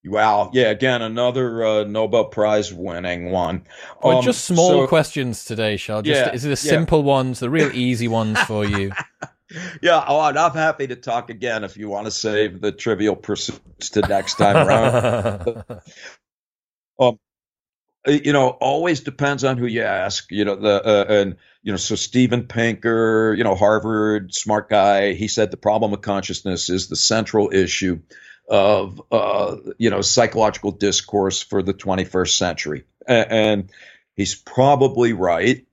C: Wow. Yeah. Again, another uh, Nobel Prize winning one.
A: Or
C: Um,
A: just small
C: so-
A: questions today, Shell. Just
C: Yeah,
A: is it the
C: yeah.
A: simple ones, the real easy ones for you?
C: Yeah, oh, and I'm happy to talk again if you want to save the trivial pursuits to next time around. Uh, you know, always depends on who you ask. You know, the uh, and you know, so Steven Pinker, you know, Harvard smart guy, he said the problem of consciousness is the central issue of uh, you know psychological discourse for the 21st century, and he's probably right.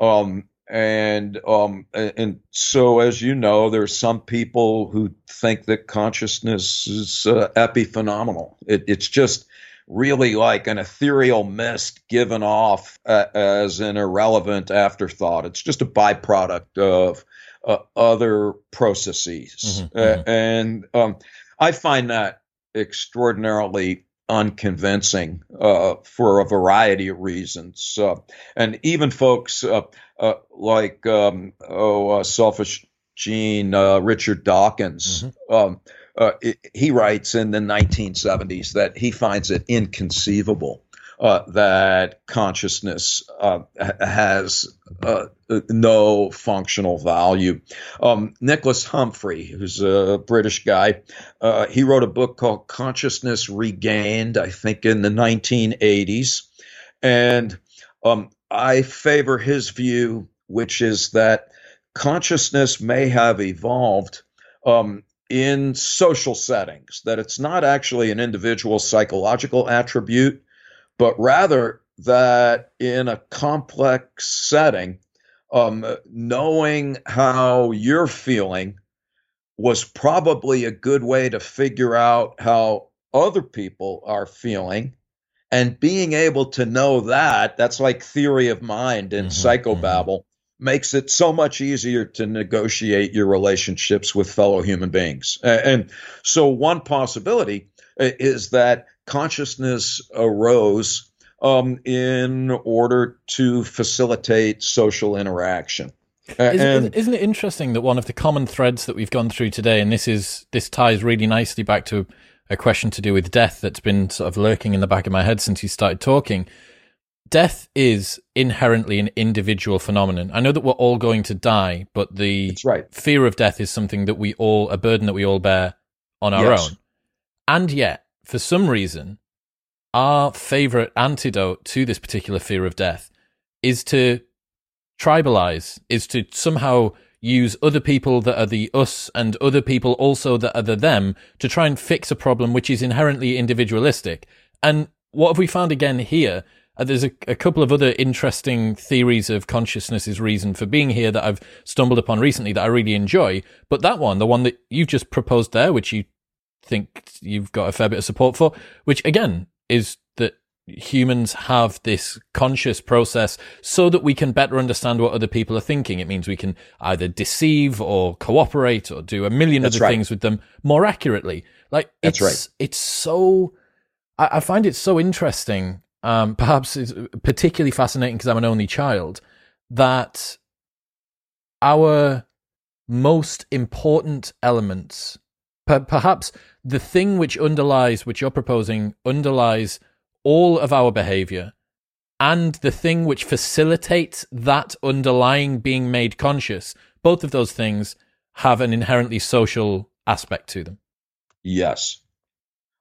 C: Um, and um, and so, as you know, there's some people who think that consciousness is uh, epiphenomenal. It, it's just really like an ethereal mist given off uh, as an irrelevant afterthought. It's just a byproduct of uh, other processes. Mm-hmm, mm-hmm. and um, I find that extraordinarily unconvincing uh, for a variety of reasons. Uh, and even folks uh, uh like um, oh, selfish gene Richard Dawkins. Mm-hmm. Um, uh, he writes in the 1970s that he finds it inconceivable uh, that consciousness uh, has uh, no functional value. Um, Nicholas Humphrey, who's a British guy, uh, he wrote a book called Consciousness Regained, I think in the 1980s. And um, I favor his view, which is that consciousness may have evolved um, in social settings, that it's not actually an individual psychological attribute, but rather that in a complex setting, um, knowing how you're feeling was probably a good way to figure out how other people are feeling. And being able to know that, that's like theory of mind in mm-hmm, psychobabble. Mm-hmm makes it so much easier to negotiate your relationships with fellow human beings. And so, one possibility uh, is that consciousness arose um, in order to facilitate social interaction.
A: Isn't, isn't it interesting that one of the common threads that we've gone through today, and this is this ties really nicely back to a question to do with death that's been sort of lurking in the back of my head since you started talking, death is inherently an individual phenomenon. I know that we're all going to die, but the
C: right.
A: fear of death is something that we all, a burden that we all bear on our yes. own. And yet, for some reason, our favorite antidote to this particular fear of death is to tribalize, is to somehow use other people that are the us and other people also that are the them to try and fix a problem which is inherently individualistic. And what have we found again here uh, there's a, a, couple of other interesting theories of consciousness's reason for being here that I've stumbled upon recently that I really enjoy. But that one, the one that you've just proposed there, which you think you've got a fair bit of support for, which again is that humans have this conscious process so that we can better understand what other people are thinking. It means we can either deceive or cooperate or do a million That's other right. things with them more accurately. Like
C: That's
A: it's,
C: right.
A: it's so, I, I find it so interesting um, perhaps is particularly fascinating because I'm an only child, that our most important elements, per- perhaps the thing which underlies, which you're proposing, underlies all of our behavior, and the thing which facilitates that underlying being made conscious, both of those things have an inherently social aspect to them.
C: Yes.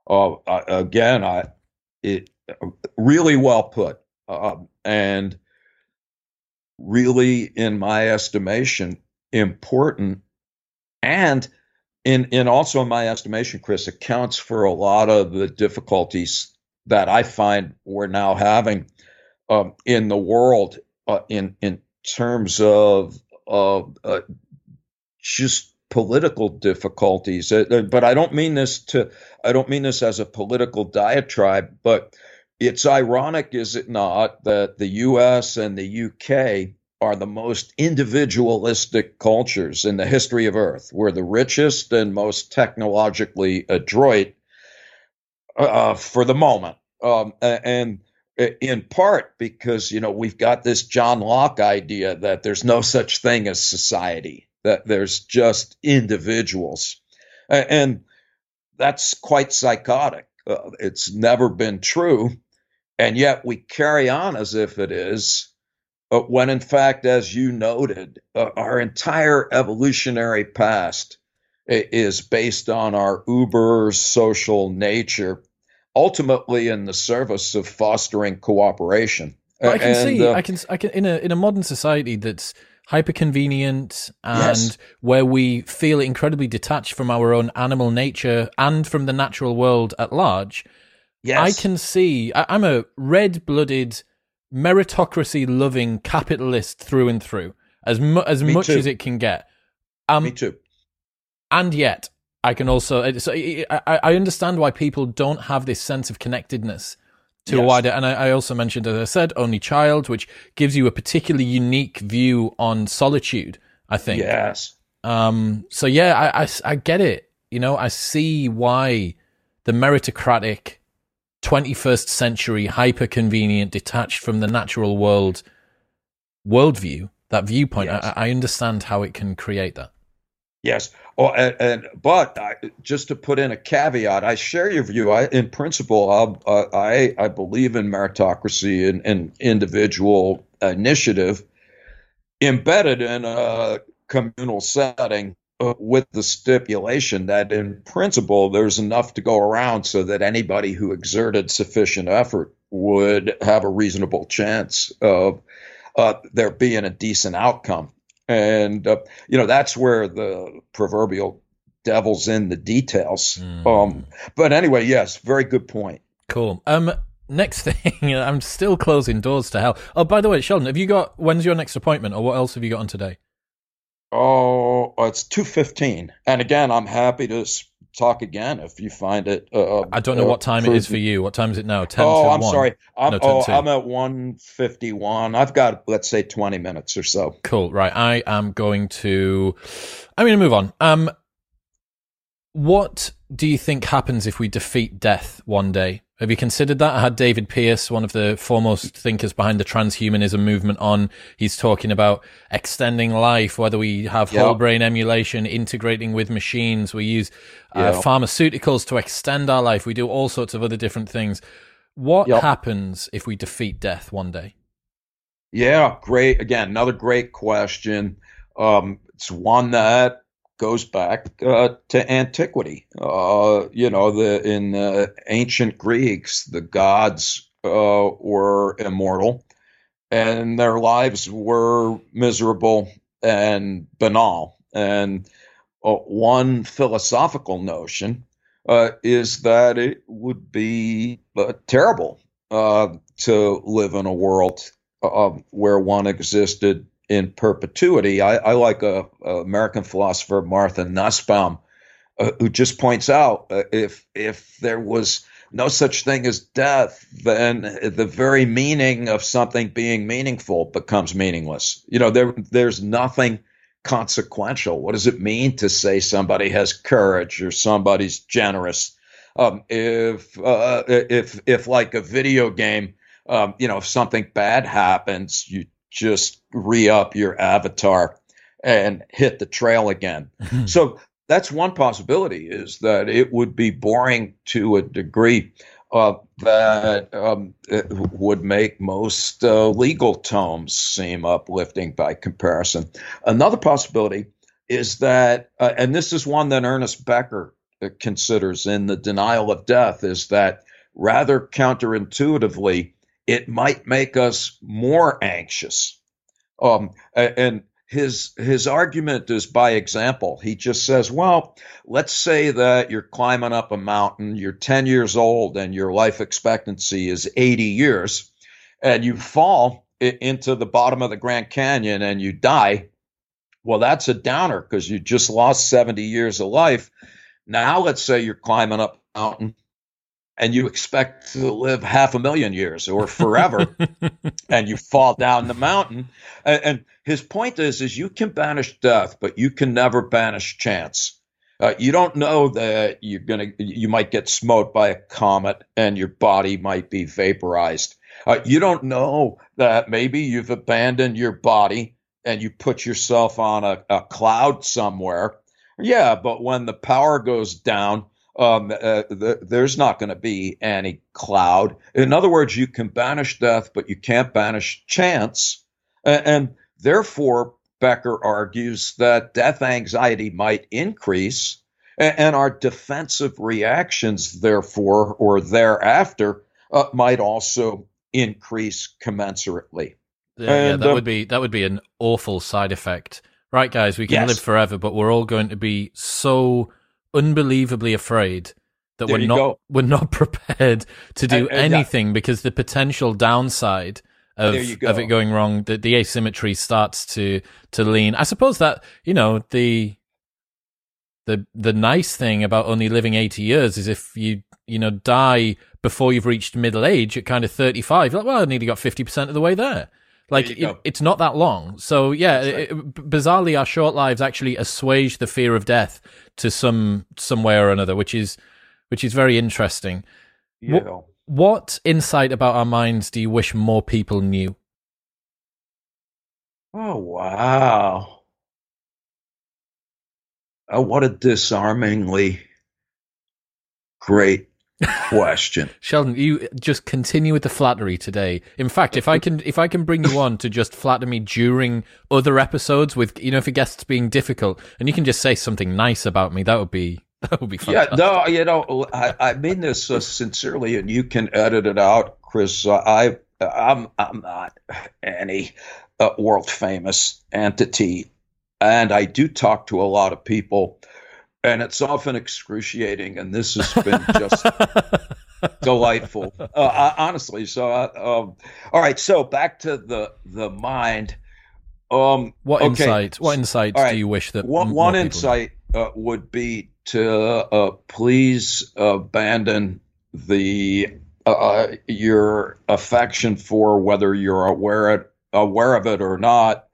C: Oh, uh, again, I it really well put, uh, and really, in my estimation, important, and in in also in my estimation, Chris, accounts for a lot of the difficulties that I find we're now having um, in the world uh, in in terms of of uh, just political difficulties. Uh, but I don't mean this to I don't mean this as a political diatribe, but it's ironic, is it not, that the US and the UK are the most individualistic cultures in the history of Earth. We're the richest and most technologically adroit uh, for the moment. Um, and in part because, you know, we've got this John Locke idea that there's no such thing as society, that there's just individuals. And that's quite psychotic. Uh, it's never been true. And yet we carry on as if it is, when in fact, as you noted, uh, our entire evolutionary past is based on our uber social nature, ultimately in the service of fostering cooperation.
A: Well, I can and, see, uh, I can, I can, in a in a modern society that's hyper convenient and yes. where we feel incredibly detached from our own animal nature and from the natural world at large Yes. I can see, I, am a red blooded, meritocracy loving capitalist through and through, as, mu- as much
C: too.
A: as it can get.
C: Um, Me too.
A: And yet, I can also so I, I understand why people don't have this sense of connectedness to yes. a wider. And I, I, also mentioned, as I said, Only Child, which gives you a particularly unique view on solitude. I think.
C: Yes.
A: Um. So yeah, I, I, I get it. You know, I see why the meritocratic 21st century, hyper convenient, detached from the natural world worldview, that viewpoint. Yes. I, I understand how it can create that.
C: Yes. Oh, and, and but I, just to put in a caveat, I share your view. I, in principle, uh, I I believe in meritocracy and, and individual initiative embedded in a communal setting uh, with the stipulation that in principle there's enough to go around so that anybody who exerted sufficient effort would have a reasonable chance of uh, there being a decent outcome and uh, you know that's where the proverbial devil's in the details. Mm. Um, but anyway, yes, very good point.
A: Cool. Um, next thing, I'm still closing doors to hell. Oh, by the way, Sheldon, have you got when's your next appointment, or what else have you got on today?
C: Oh, it's two fifteen, and again, I'm happy to talk again if you find it. Uh,
A: I don't know uh, what time it is for you. What time is it now?
C: Ten. Oh, I'm 1. sorry. I'm, no, oh, I'm at one fifty one. I've got let's say twenty minutes or so.
A: Cool. Right. I am going to. I'm going to move on. Um, what do you think happens if we defeat death one day? Have you considered that? I had David Pearce, one of the foremost thinkers behind the transhumanism movement, on. He's talking about extending life, whether we have yep. whole brain emulation, integrating with machines. We use uh, pharmaceuticals to extend our life. We do all sorts of other different things. What yep. happens if we defeat death one day?
C: Yeah, great. Again, another great question. Um, it's one that goes back uh, to antiquity. Uh, you know, the in the ancient Greeks, the gods uh, were immortal, and their lives were miserable and banal. And uh, one philosophical notion uh, is that it would be uh, terrible to live in a world where one existed in perpetuity. I, I like a, a, American philosopher Martha Nussbaum, uh, who just points out uh, if if there was no such thing as death, then the very meaning of something being meaningful becomes meaningless. You know, there there's nothing consequential. What does it mean to say somebody has courage or somebody's generous? Um, if uh, if if like a video game, um, you know, if something bad happens, you just re up your avatar and hit the trail again. so that's one possibility is that it would be boring to a degree uh, that um, would make most uh, legal tomes seem uplifting by comparison. Another possibility is that, uh, and this is one that Ernest Becker uh, considers in The Denial of Death, is that rather counterintuitively, it might make us more anxious. Um, and his his argument is by example. He just says, well, let's say that you're climbing up a mountain, you're 10 years old, and your life expectancy is 80 years, and you fall into the bottom of the Grand Canyon and you die. Well, that's a downer because you just lost 70 years of life. Now, let's say you're climbing up a mountain and you expect to live half a million years or forever and you fall down the mountain. And, and, his point is is you can banish death but you can never banish chance. Uh, you don't know that you're gonna you might get smote by a comet and your body might be vaporized. Uh, you don't know that maybe you've abandoned your body and you put yourself on a, a cloud somewhere. Yeah but when the power goes down um, uh, the, there's not going to be any cloud. In other words, you can banish death, but you can't banish chance. And, and therefore, Becker argues that death anxiety might increase, and, our defensive reactions, therefore, or thereafter, uh, might also increase commensurately.
A: Yeah, and, yeah that uh, would be that would be an awful side effect. Right, guys, we can yes. live forever, but we're all going to be so unbelievably afraid that there we're not go. we're not prepared to do and, and anything because the potential downside of of it going wrong, the, the asymmetry starts to to lean. I suppose that you know the the the nice thing about only living 80 years is if you you know die before you've reached middle age at kind of 35 like well i nearly got 50% of the way there like it, it's not that long. So yeah right. it, bizarrely our short lives actually assuage the fear of death to some some way or another which is which is very interesting.
C: Yeah.
A: what, what insight about our minds do you wish more people knew?
C: Oh wow. Oh, what a disarmingly great question.
A: Sheldon, you just continue with the flattery today. In fact, if I can if I can bring you on to just flatter me during other episodes with you know if a guest's being difficult and you can just say something nice about me, that would be that would be fantastic.
C: Yeah, no, you know, I, I mean this uh, sincerely, and you can edit it out, Chris. I, I'm, I'm not any uh, world famous entity and I do talk to a lot of people, and it's often excruciating. And this has been just delightful, uh, honestly. So, uh, um, all right. So back to the the mind. Um,
A: what okay. insight? What insight right. do you wish that
C: one, one insight uh, would be to uh, please abandon the uh, your affection for whether you're aware aware of it or not.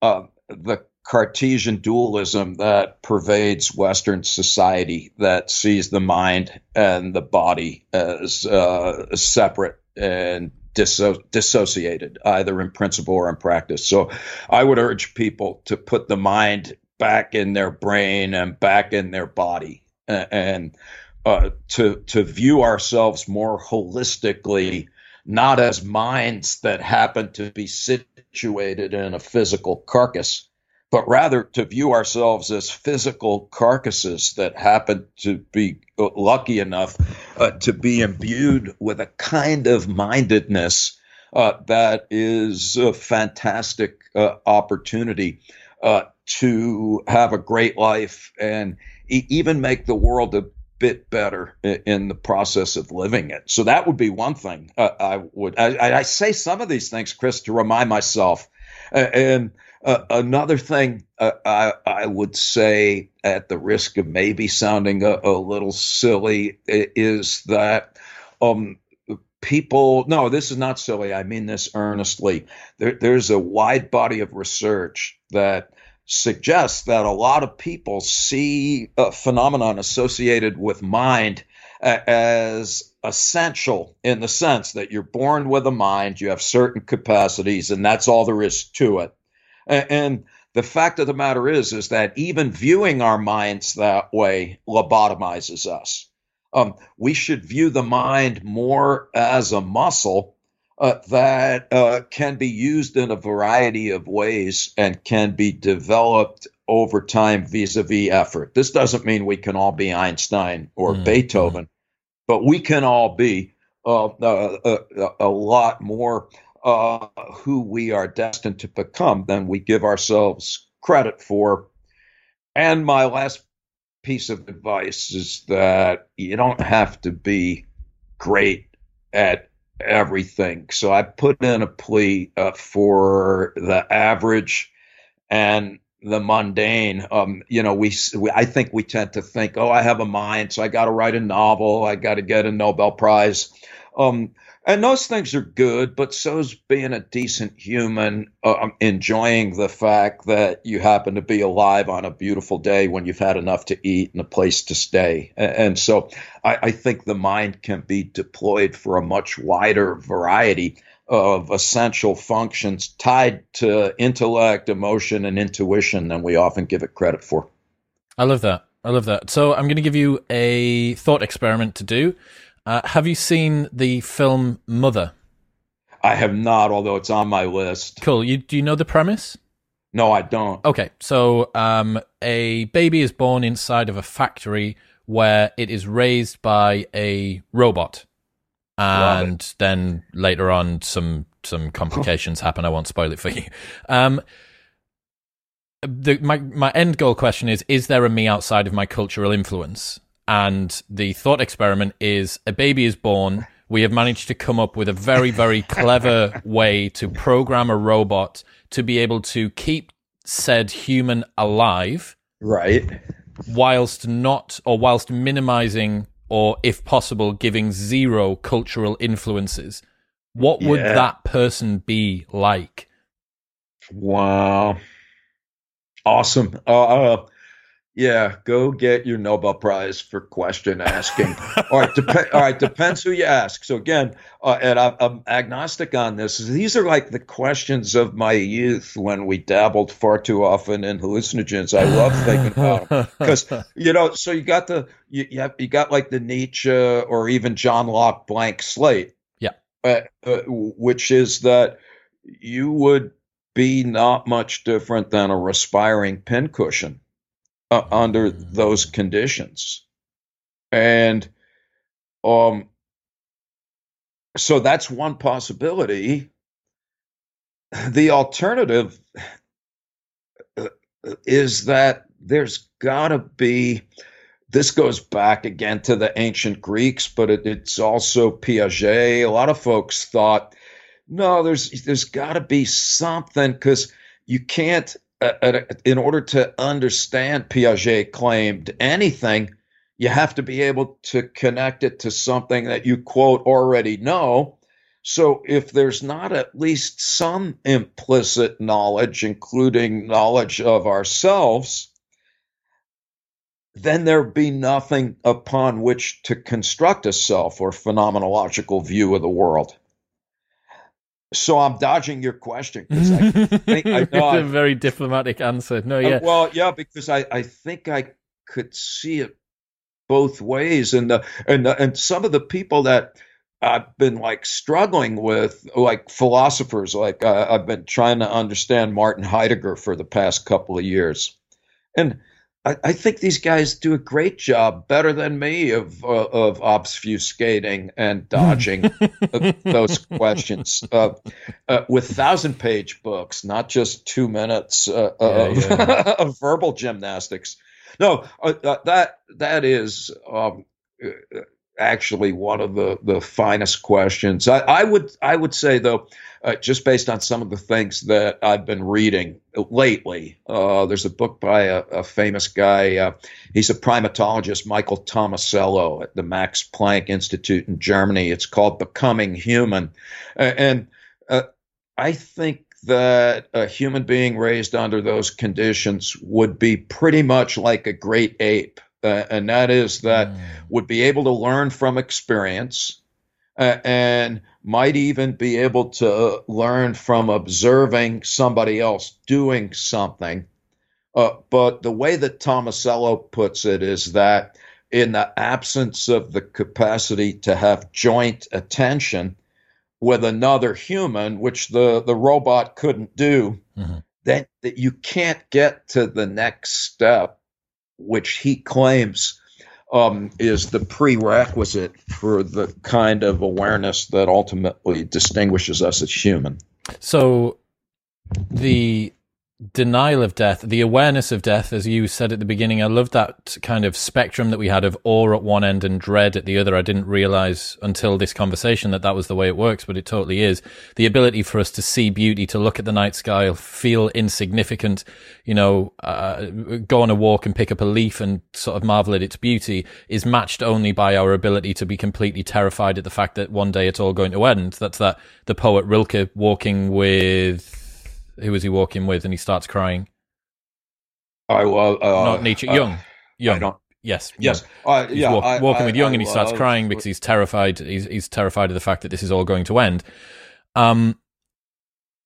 C: Uh, the Cartesian dualism that pervades Western society that sees the mind and the body as uh, separate and disso- dissociated, either in principle or in practice. So I would urge people to put the mind back in their brain and back in their body and uh, to, to view ourselves more holistically, not as minds that happen to be situated in a physical carcass but rather to view ourselves as physical carcasses that happen to be lucky enough uh, to be imbued with a kind of mindedness uh, that is a fantastic uh, opportunity uh, to have a great life and e- even make the world a bit better in the process of living it. So that would be one thing uh, I would. I, I, say some of these things, Chris, to remind myself. and uh, another thing uh, I, I, would say, at the risk of maybe sounding a, a little silly, is that um, people, no, this is not silly. I mean this earnestly. There, there's a wide body of research that suggests that a lot of people see a phenomenon associated with mind as essential in the sense that you're born with a mind, you have certain capacities, and that's all there is to it. And the fact of the matter is, is that even viewing our minds that way lobotomizes us. Um, we should view the mind more as a muscle uh, that uh, can be used in a variety of ways and can be developed over time vis-a-vis effort. This doesn't mean we can all be Einstein or mm-hmm. Beethoven, but we can all be uh, a, a, a lot more uh, who we are destined to become than we give ourselves credit for. And my last piece of advice is that you don't have to be great at everything. So I put in a plea uh, for the average and the mundane. Um, you know, we, we, I think we tend to think, oh, I have a mind, so I got to write a novel, I got to get a Nobel Prize. Um, and those things are good, but so's being a decent human, uh, enjoying the fact that you happen to be alive on a beautiful day when you've had enough to eat and a place to stay. And, and so I, I think the mind can be deployed for a much wider variety of essential functions tied to intellect, emotion, and intuition than we often give it credit for.
A: I love that. I love that. So I'm going to give you a thought experiment to do. Uh, have you seen the film Mother?
C: I have not, although it's on my list.
A: Cool. You do you know the premise?
C: No, I don't.
A: Okay, so um, a baby is born inside of a factory where it is raised by a robot, and then later on, some some complications happen. I won't spoil it for you. Um, the, my my end goal question is: Is there a me outside of my cultural influence? And the thought experiment is a baby is born. We have managed to come up with a very, very clever way to program a robot to be able to keep said human alive.
C: Right.
A: whilst not or whilst minimizing or if possible giving zero cultural influences what would
C: Yeah.
A: that person be like
C: Wow. Awesome. Uh, uh, yeah, go get your Nobel Prize for question asking. all right, dep- all right, depends who you ask. So again, uh, and I, I'm agnostic on this. These are like the questions of my youth when we dabbled far too often in hallucinogens. I love thinking about them because you know. So you got the you you, have, you got like the Nietzsche or even John Locke blank slate.
A: Yeah.
C: Uh, uh, which is that you would be not much different than a respiring pincushion uh, under those conditions. And um, so that's one possibility. The alternative uh, is that there's got to be. This goes back again to the ancient Greeks, but it, it's also Piaget. A lot of folks thought no, there's there's got to be something because you can't. In order to understand Piaget claimed anything, you have to be able to connect it to something that you quote already know. So if there's not at least some implicit knowledge, including knowledge of ourselves, then there'd be nothing upon which to construct a self or phenomenological view of the world. So I'm dodging your question because I think I know.
A: a very diplomatic answer no
C: uh,
A: yeah
C: well, yeah, because I, I think I could see it both ways, and the, and the, and some of the people that I've been like struggling with, like philosophers, like uh, I've been trying to understand Martin Heidegger for the past couple of years, and I, I think these guys do a great job, better than me, of uh, of obfuscating and dodging those questions uh, uh, with thousand page books, not just two minutes uh, of,
A: Yeah,
C: of verbal gymnastics. No, uh, uh, that that is um, actually one of the, the finest questions. I, I would I would say though, uh, just based on some of the things that I've been reading lately, uh, there's a book by a, a famous guy. Uh, he's a primatologist, Michael Tomasello, at the Max Planck Institute in Germany. It's called Becoming Human, and uh, I think that a human being raised under those conditions would be pretty much like a great ape. Uh, and that is that
A: Mm.
C: would be able to learn from experience uh, and might even be able to learn from observing somebody else doing something. Uh, but the way that Tomasello puts it is that in the absence of the capacity to have joint attention with another human, which the, the robot couldn't do,
A: Mhm.
C: then that you can't get to the next step, which he claims um, is the prerequisite for the kind of awareness that ultimately distinguishes us as human.
A: So the denial of death, the awareness of death, as you said at the beginning, I love that kind of spectrum that we had of awe at one end and dread at the other. I didn't realize until this conversation that that was the way it works, but it totally is. The ability for us to see beauty, to look at the night sky, feel insignificant, you know, uh, go on a walk and pick up a leaf and sort of marvel at its beauty is matched only by our ability to be completely terrified at the fact that one day it's all going to end. That's that the poet Rilke walking with who was he walking with and he starts crying
C: I love uh,
A: not Nietzsche
C: uh,
A: Jung
C: Jung
A: yes
C: Yes. Uh,
A: He's
C: yeah.
A: walk-
C: I-
A: walking
C: I-
A: with Jung
C: I
A: and he starts
C: love-
A: crying because he's terrified he's, he's terrified of the fact that this is all going to end um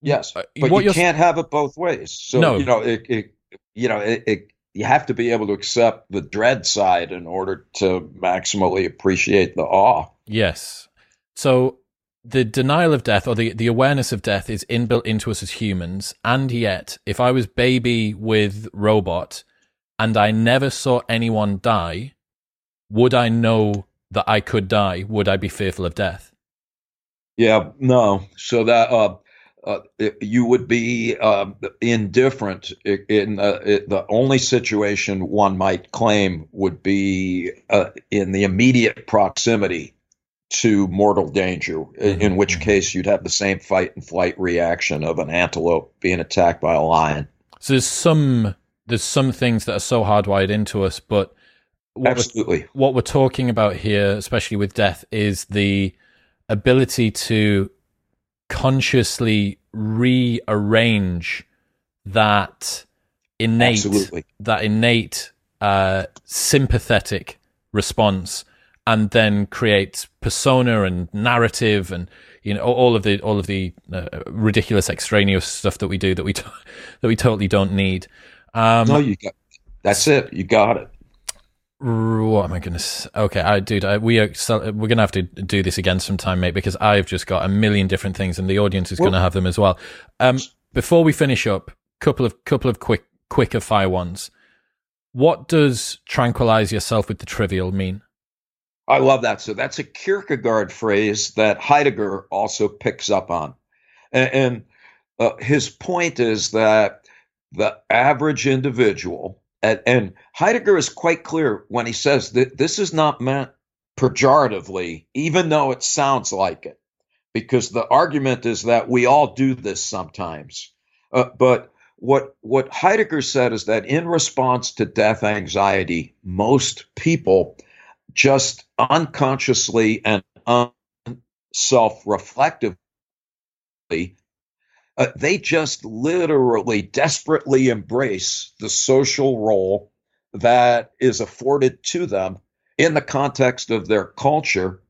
C: Yes,
A: uh,
C: but you can't have it both ways. So
A: No.
C: you know, it, it you know, it, it, you have to be able to accept the dread side in order to maximally appreciate the awe.
A: Yes. So the denial of death or the, the awareness of death is inbuilt into us as humans. And yet, if I was baby with robot and I never saw anyone die, would I know that I could die? Would I be fearful of death?
C: Yeah, no. So that uh, uh, you would be um, indifferent in uh, it, the only situation one might claim would be uh, in the immediate proximity to mortal danger, i- in which
A: mhm.
C: case you'd have the same fight and flight reaction of an antelope being attacked by a lion.
A: So there's some there's some things that are so hardwired into us, but what
C: absolutely
A: we're, what we're talking about here, especially with death, is the ability to consciously rearrange that innate
C: Absolutely.
A: that innate uh, sympathetic response and then create persona and narrative and you know all of the all of the uh, ridiculous extraneous stuff that we do that we that we totally don't need
C: um, no you got that's it you got it
A: what am I going to? Okay, I dude, I, we are we're going to have to do this again sometime, mate, because I've just got a million different things, and the audience is going to have them as well. Um, before we finish up, couple of couple of quick quicker fire ones. What does tranquilize yourself with the trivial mean?
C: I love that. So that's a Kierkegaard phrase that Heidegger also picks up on, and, and uh, his point is that the average individual and, and Heidegger is quite clear when he says that this is not meant pejoratively, even though it sounds like it, because the argument is that we all do this sometimes. Uh, but what what Heidegger said is that in response to death anxiety, most people just unconsciously and self-reflectively uh, they just literally desperately embrace the social role that is afforded to them in the context of their culture.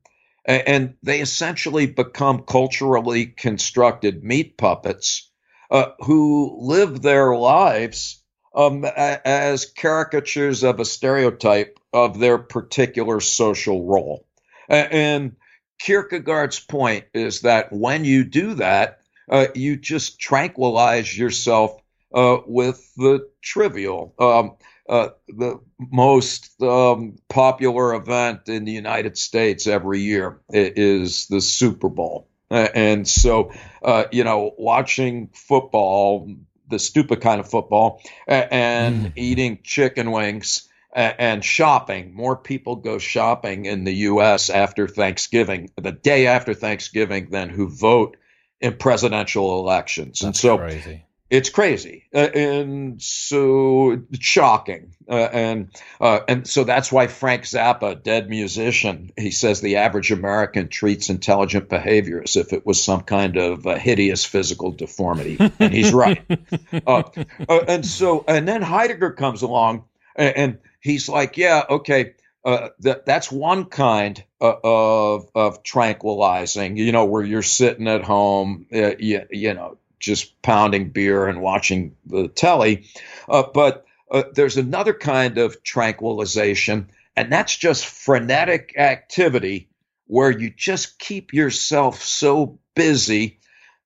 C: And they essentially become culturally constructed meat puppets uh, who live their lives um, as caricatures of a stereotype of their particular social role. And Kierkegaard's point is that when you do that, uh, you just tranquilize yourself uh, with the trivial. Um, uh, the most um, popular event in the United States every year is the Super Bowl. and so, uh, you know, watching football, the stupid kind of football, and mm. eating chicken wings and shopping. More people go shopping in the U.S. after Thanksgiving, the day after Thanksgiving, than who vote in presidential elections.
A: That's
C: and so
A: crazy.
C: it's crazy. Uh, and so it's shocking. Uh, and uh, and so that's why Frank Zappa, dead musician, he says the average American treats intelligent behavior as if it was some kind of hideous physical deformity. and he's right. Uh, uh, and so and then Heidegger comes along and he's like, yeah, okay uh, that that's one kind of of tranquilizing. You know, where you're sitting at home, uh, you, you know, just pounding beer and watching the telly. Uh, but uh, there's another kind of tranquilization, and that's just frenetic activity where you just keep yourself so busy,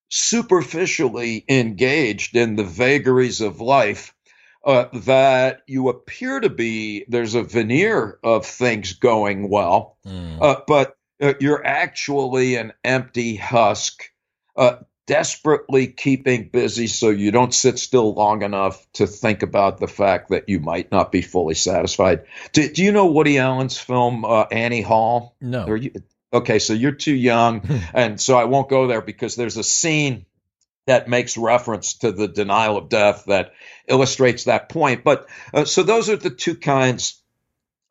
C: superficially engaged in the vagaries of life uh, that you appear to be there's a veneer of things going well, mm. uh, but uh, you're actually an empty husk, uh, desperately keeping busy so you don't sit still long enough to think about the fact that you might not be fully satisfied. Do, do you know Woody Allen's film uh, Annie Hall?
A: No.
C: You, okay, so you're too young, and so I won't go there because there's a scene that makes reference to the denial of death that illustrates that point. But uh, so those are the two kinds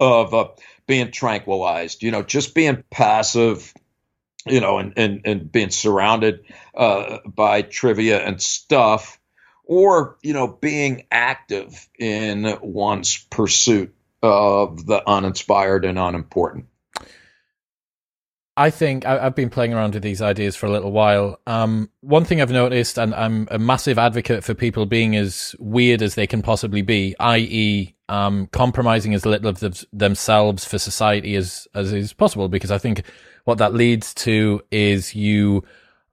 C: of uh, being tranquilized, you know, just being passive, you know, and, and, and being surrounded uh, by trivia and stuff, or, you know, being active in one's pursuit of the uninspired and unimportant.
A: I think I, have been playing around with these ideas for a little while. Um, one thing I've noticed, and I'm a massive advocate for people being as weird as they can possibly be, i.e., um, compromising as little of the, themselves for society as as is possible. Because I think what that leads to is you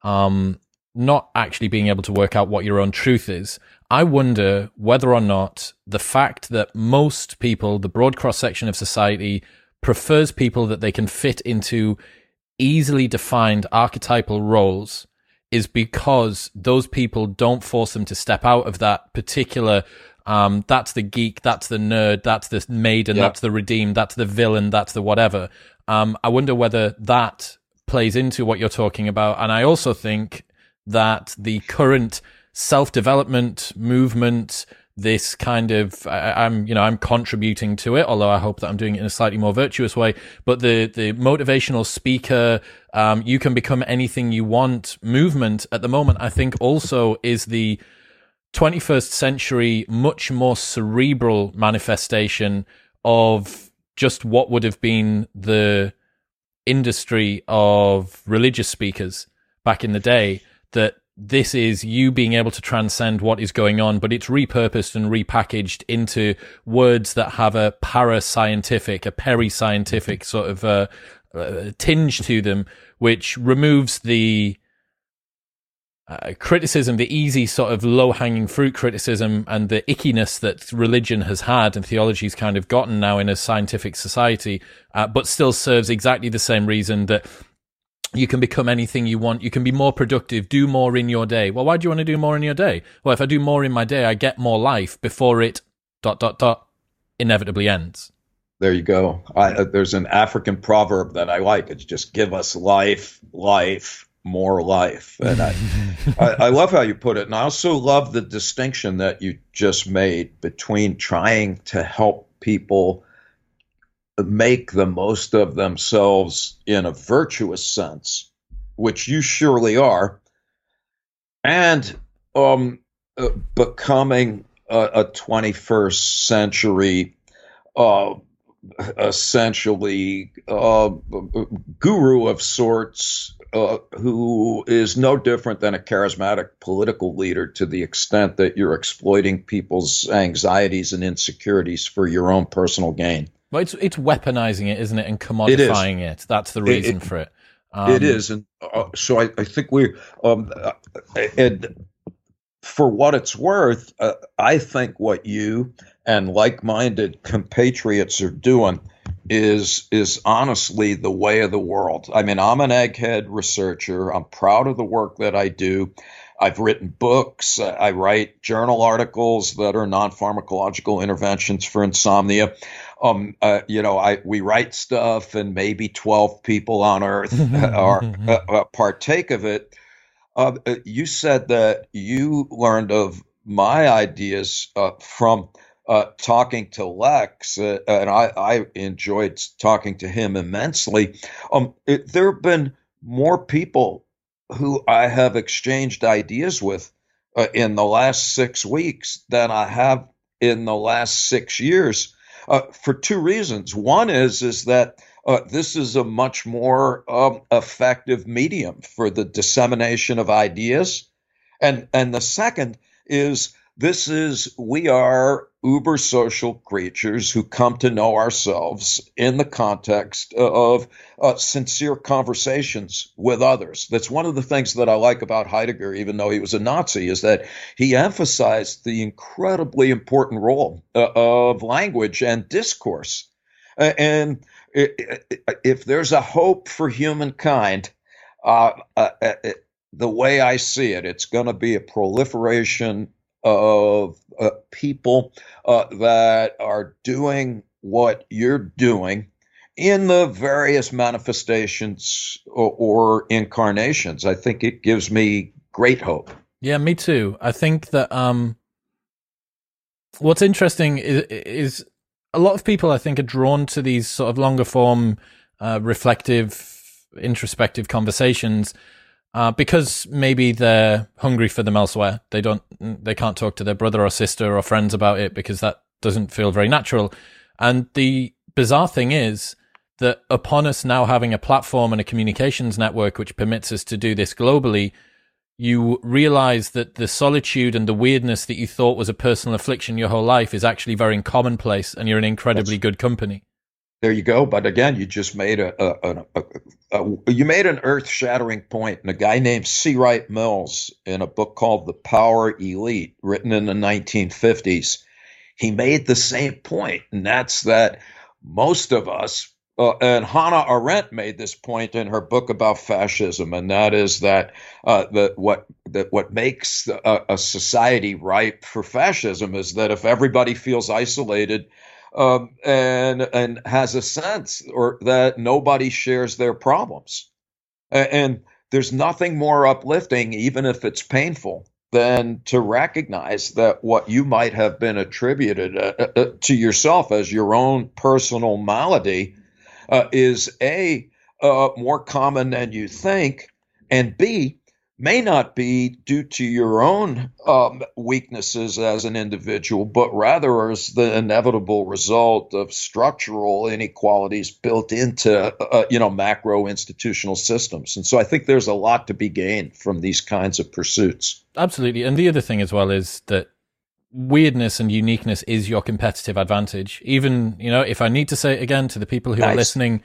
A: um, not actually being able to work out what your own truth is. I wonder whether or not the fact that most people, the broad cross section of society, prefers people that they can fit into easily defined archetypal roles is because those people don't force them to step out of that particular um, that's the geek, that's the nerd, that's the maiden, yep. that's the redeemed, that's the villain, that's the whatever. Um, I wonder whether that plays into what you're talking about. And I also think that the current self development movement, this kind of I, am you know I'm contributing to it, although I hope that I'm doing it in a slightly more virtuous way. But the the motivational speaker, um, you can become anything you want movement at the moment. I think also is the 21st century much more cerebral manifestation of just what would have been the industry of religious speakers back in the day that this is you being able to transcend what is going on, but it's repurposed and repackaged into words that have a para-scientific, a peri-scientific sort of uh, uh, tinge to them, which removes the uh, criticism, the easy sort of low-hanging fruit criticism, and the ickiness that religion has had and theology's kind of gotten now in a scientific society, uh, but still serves exactly the same reason that you can become anything you want. You can be more productive, do more in your day. Well, why do you want to do more in your day? Well, if I do more in my day, I get more life before it dot dot dot inevitably ends.
C: There you go. I, uh, there's an African proverb that I like. It's just give us life, life, more life. And I, I, I love how you put it. And I also love the distinction that you just made between trying to help people make the most of themselves in a virtuous sense, which you surely are, and um, uh, becoming a, a, 21st century, uh, essentially, uh, guru of sorts. Uh, who is no different than a charismatic political leader to the extent that you're exploiting people's anxieties and insecurities for your own personal gain.
A: Well, it's it's weaponizing it, isn't it, and commodifying it. it. That's the reason
C: it,
A: for it.
C: Um, it is, and uh, so I, I, think we, um, uh, and for what it's worth, uh, I think what you and like-minded compatriots are doing is is honestly the way of the world. I mean, I'm an egghead researcher. I'm proud of the work that I do. I've written books. I write journal articles that are non-pharmacological interventions for insomnia um, uh, you know, I we write stuff, and maybe twelve people on Earth are uh, uh, partake of it. Uh, uh, you said that you learned of my ideas uh, from talking to Lex, and I, I, enjoyed talking to him immensely. Um, it, there have been more people who I have exchanged ideas with in the last six weeks than I have in the last six years uh, for two reasons. One is is that uh, this is a much more um, effective medium for the dissemination of ideas, and and the second is this is we are uber social creatures who come to know ourselves in the context of uh, sincere conversations with others. That's one of the things that I like about Heidegger, even though he was a Nazi, is that he emphasized the incredibly important role uh, of language and discourse. Uh, and if there's a hope for humankind, uh, uh, uh, the way I see it, it's going to be a proliferation of uh, people uh, that are doing what you're doing in the various manifestations or, or, incarnations. I think it gives me great hope.
A: Yeah, me too. I think that um, what's interesting is, is a lot of people, I think, are drawn to these sort of longer form, uh, reflective, introspective conversations uh, because maybe they're hungry for them elsewhere. They don't, they can't talk to their brother or sister or friends about it because that doesn't feel very natural. And the bizarre thing is that upon us now having a platform and a communications network which permits us to do this globally, you realize that the solitude and the weirdness that you thought was a personal affliction your whole life is actually very commonplace and you're in incredibly good company
C: there you go. But again, you just made a, a, a, a you made an earth shattering point. And a guy named C. Wright Mills, in a book called The Power Elite, written in the 1950s, he made the same point, and that's that most of us. Uh, and Hannah Arendt made this point in her book about fascism, and that is that uh, that what that what makes a, a society ripe for fascism is that if everybody feels isolated um, and and has a sense or that nobody shares their problems, and, there's nothing more uplifting, even if it's painful, than to recognize that what you might have been attributed uh, uh, uh to yourself as your own personal malady uh, is a uh, more common than you think, and b may not be due to your own um, weaknesses as an individual, but rather as the inevitable result of structural inequalities built into uh, you know macro institutional systems. And so I think there's a lot to be gained from these kinds of pursuits.
A: Absolutely, and the other thing as well is that weirdness and uniqueness is your competitive advantage. Even you know, if I need to say it again to the people who nice. are listening,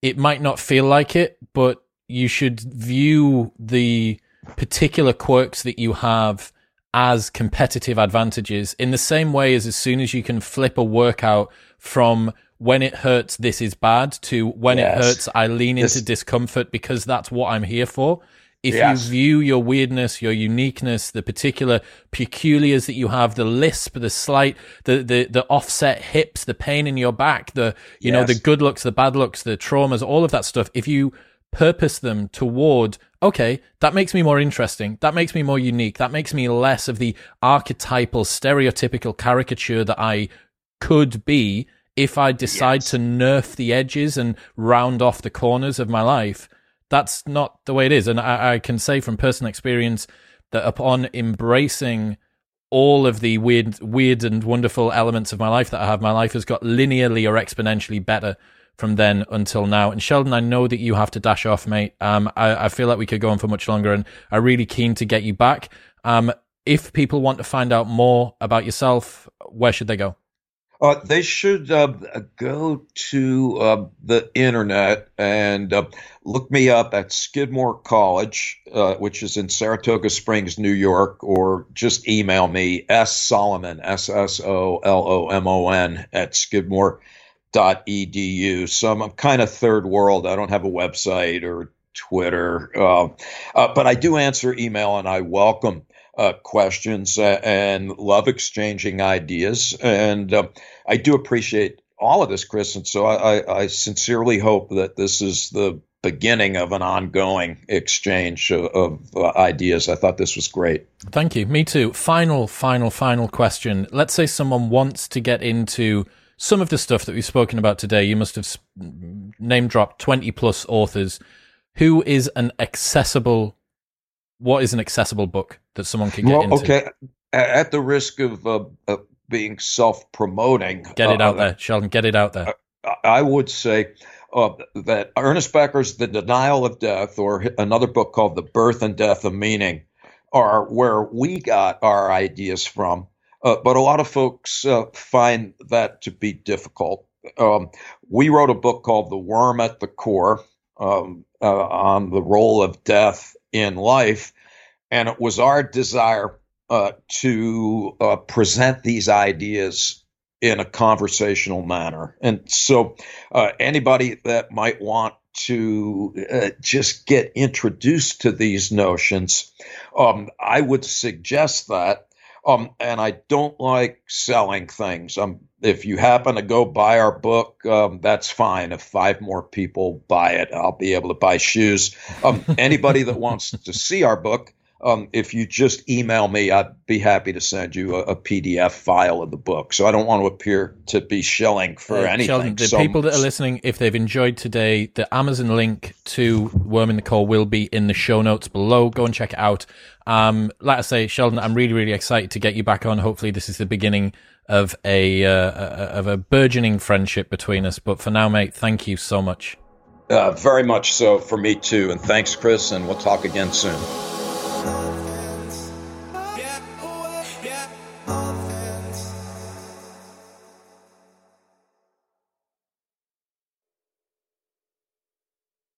A: it might not feel like it, but you should view the particular quirks that you have as competitive advantages in the same way as as soon as you can flip a workout from when it hurts, this is bad to when yes. it hurts, I lean into this... discomfort because that's what I'm here for. If yes. you view your weirdness, your uniqueness, the particular peculiars that you have, the lisp, the slight, the, the, the offset hips, the pain in your back, the, you yes. know, the good looks, the bad looks, the traumas, all of that stuff. If you purpose them toward okay that makes me more interesting that makes me more unique that makes me less of the archetypal stereotypical caricature that i could be if i decide yes. to nerf the edges and round off the corners of my life. That's not the way it is. And I, I can say from personal experience that upon embracing all of the weird weird and wonderful elements of my life that i have my life has got linearly or exponentially better from then until now. And Sheldon, I know that you have to dash off, mate. Um, I, I feel like we could go on for much longer, and I'm really keen to get you back. Um, if people want to find out more about yourself, where should they go?
C: Uh, they should uh, go to uh, the internet and uh, look me up at Skidmore College, uh, which is in Saratoga Springs, New York, or just email me s solomon s s o l o m o n at Skidmore edu. So I'm, kind of third world. I don't have a website or Twitter, uh, uh, but I do answer email and I welcome uh, questions and love exchanging ideas. And uh, I do appreciate all of this, Chris. And so I, I, I, sincerely hope that this is the beginning of an ongoing exchange of, of uh, ideas. I thought this was great.
A: Thank you. Me too. Final, final, final question. Let's say someone wants to get into some of the stuff that we've spoken about today, you must have name dropped 20 plus authors. Who is an accessible, what is an accessible book that someone can get well, into?
C: Okay. At the risk of uh, uh, being self promoting,
A: get it uh, out there, Sheldon, get it out there.
C: I would say uh, that Ernest Becker's The Denial of Death, or another book called The Birth and Death of Meaning, are where we got our ideas from. Uh, but a lot of folks uh, find that to be difficult. Um, we wrote a book called The Worm at the Core um, uh, on the role of death in life. And it was our desire uh, to uh, present these ideas in a conversational manner. And so, uh, anybody that might want to just get introduced to these notions, um, I would suggest that um, and I don't like selling things. Um, if you happen to go buy our book, um, that's fine. If five more people buy it, I'll be able to buy shoes. Um, anybody that wants to see our book, um, if you just email me, I'd be happy to send you a, a, PDF file of the book. So I don't want to appear to be shilling for uh, anything. Sheldon,
A: the so, people that are listening, if they've enjoyed today, the Amazon link to Worm in the Core will be in the show notes below. Go and check it out. Um, like I say, Sheldon, I'm really, really excited to get you back on. Hopefully, this is the beginning of a, uh, of a burgeoning friendship between us. But for now, mate, thank you so much.
C: Uh, very much so for me too. And thanks, Chris. And we'll talk again soon love.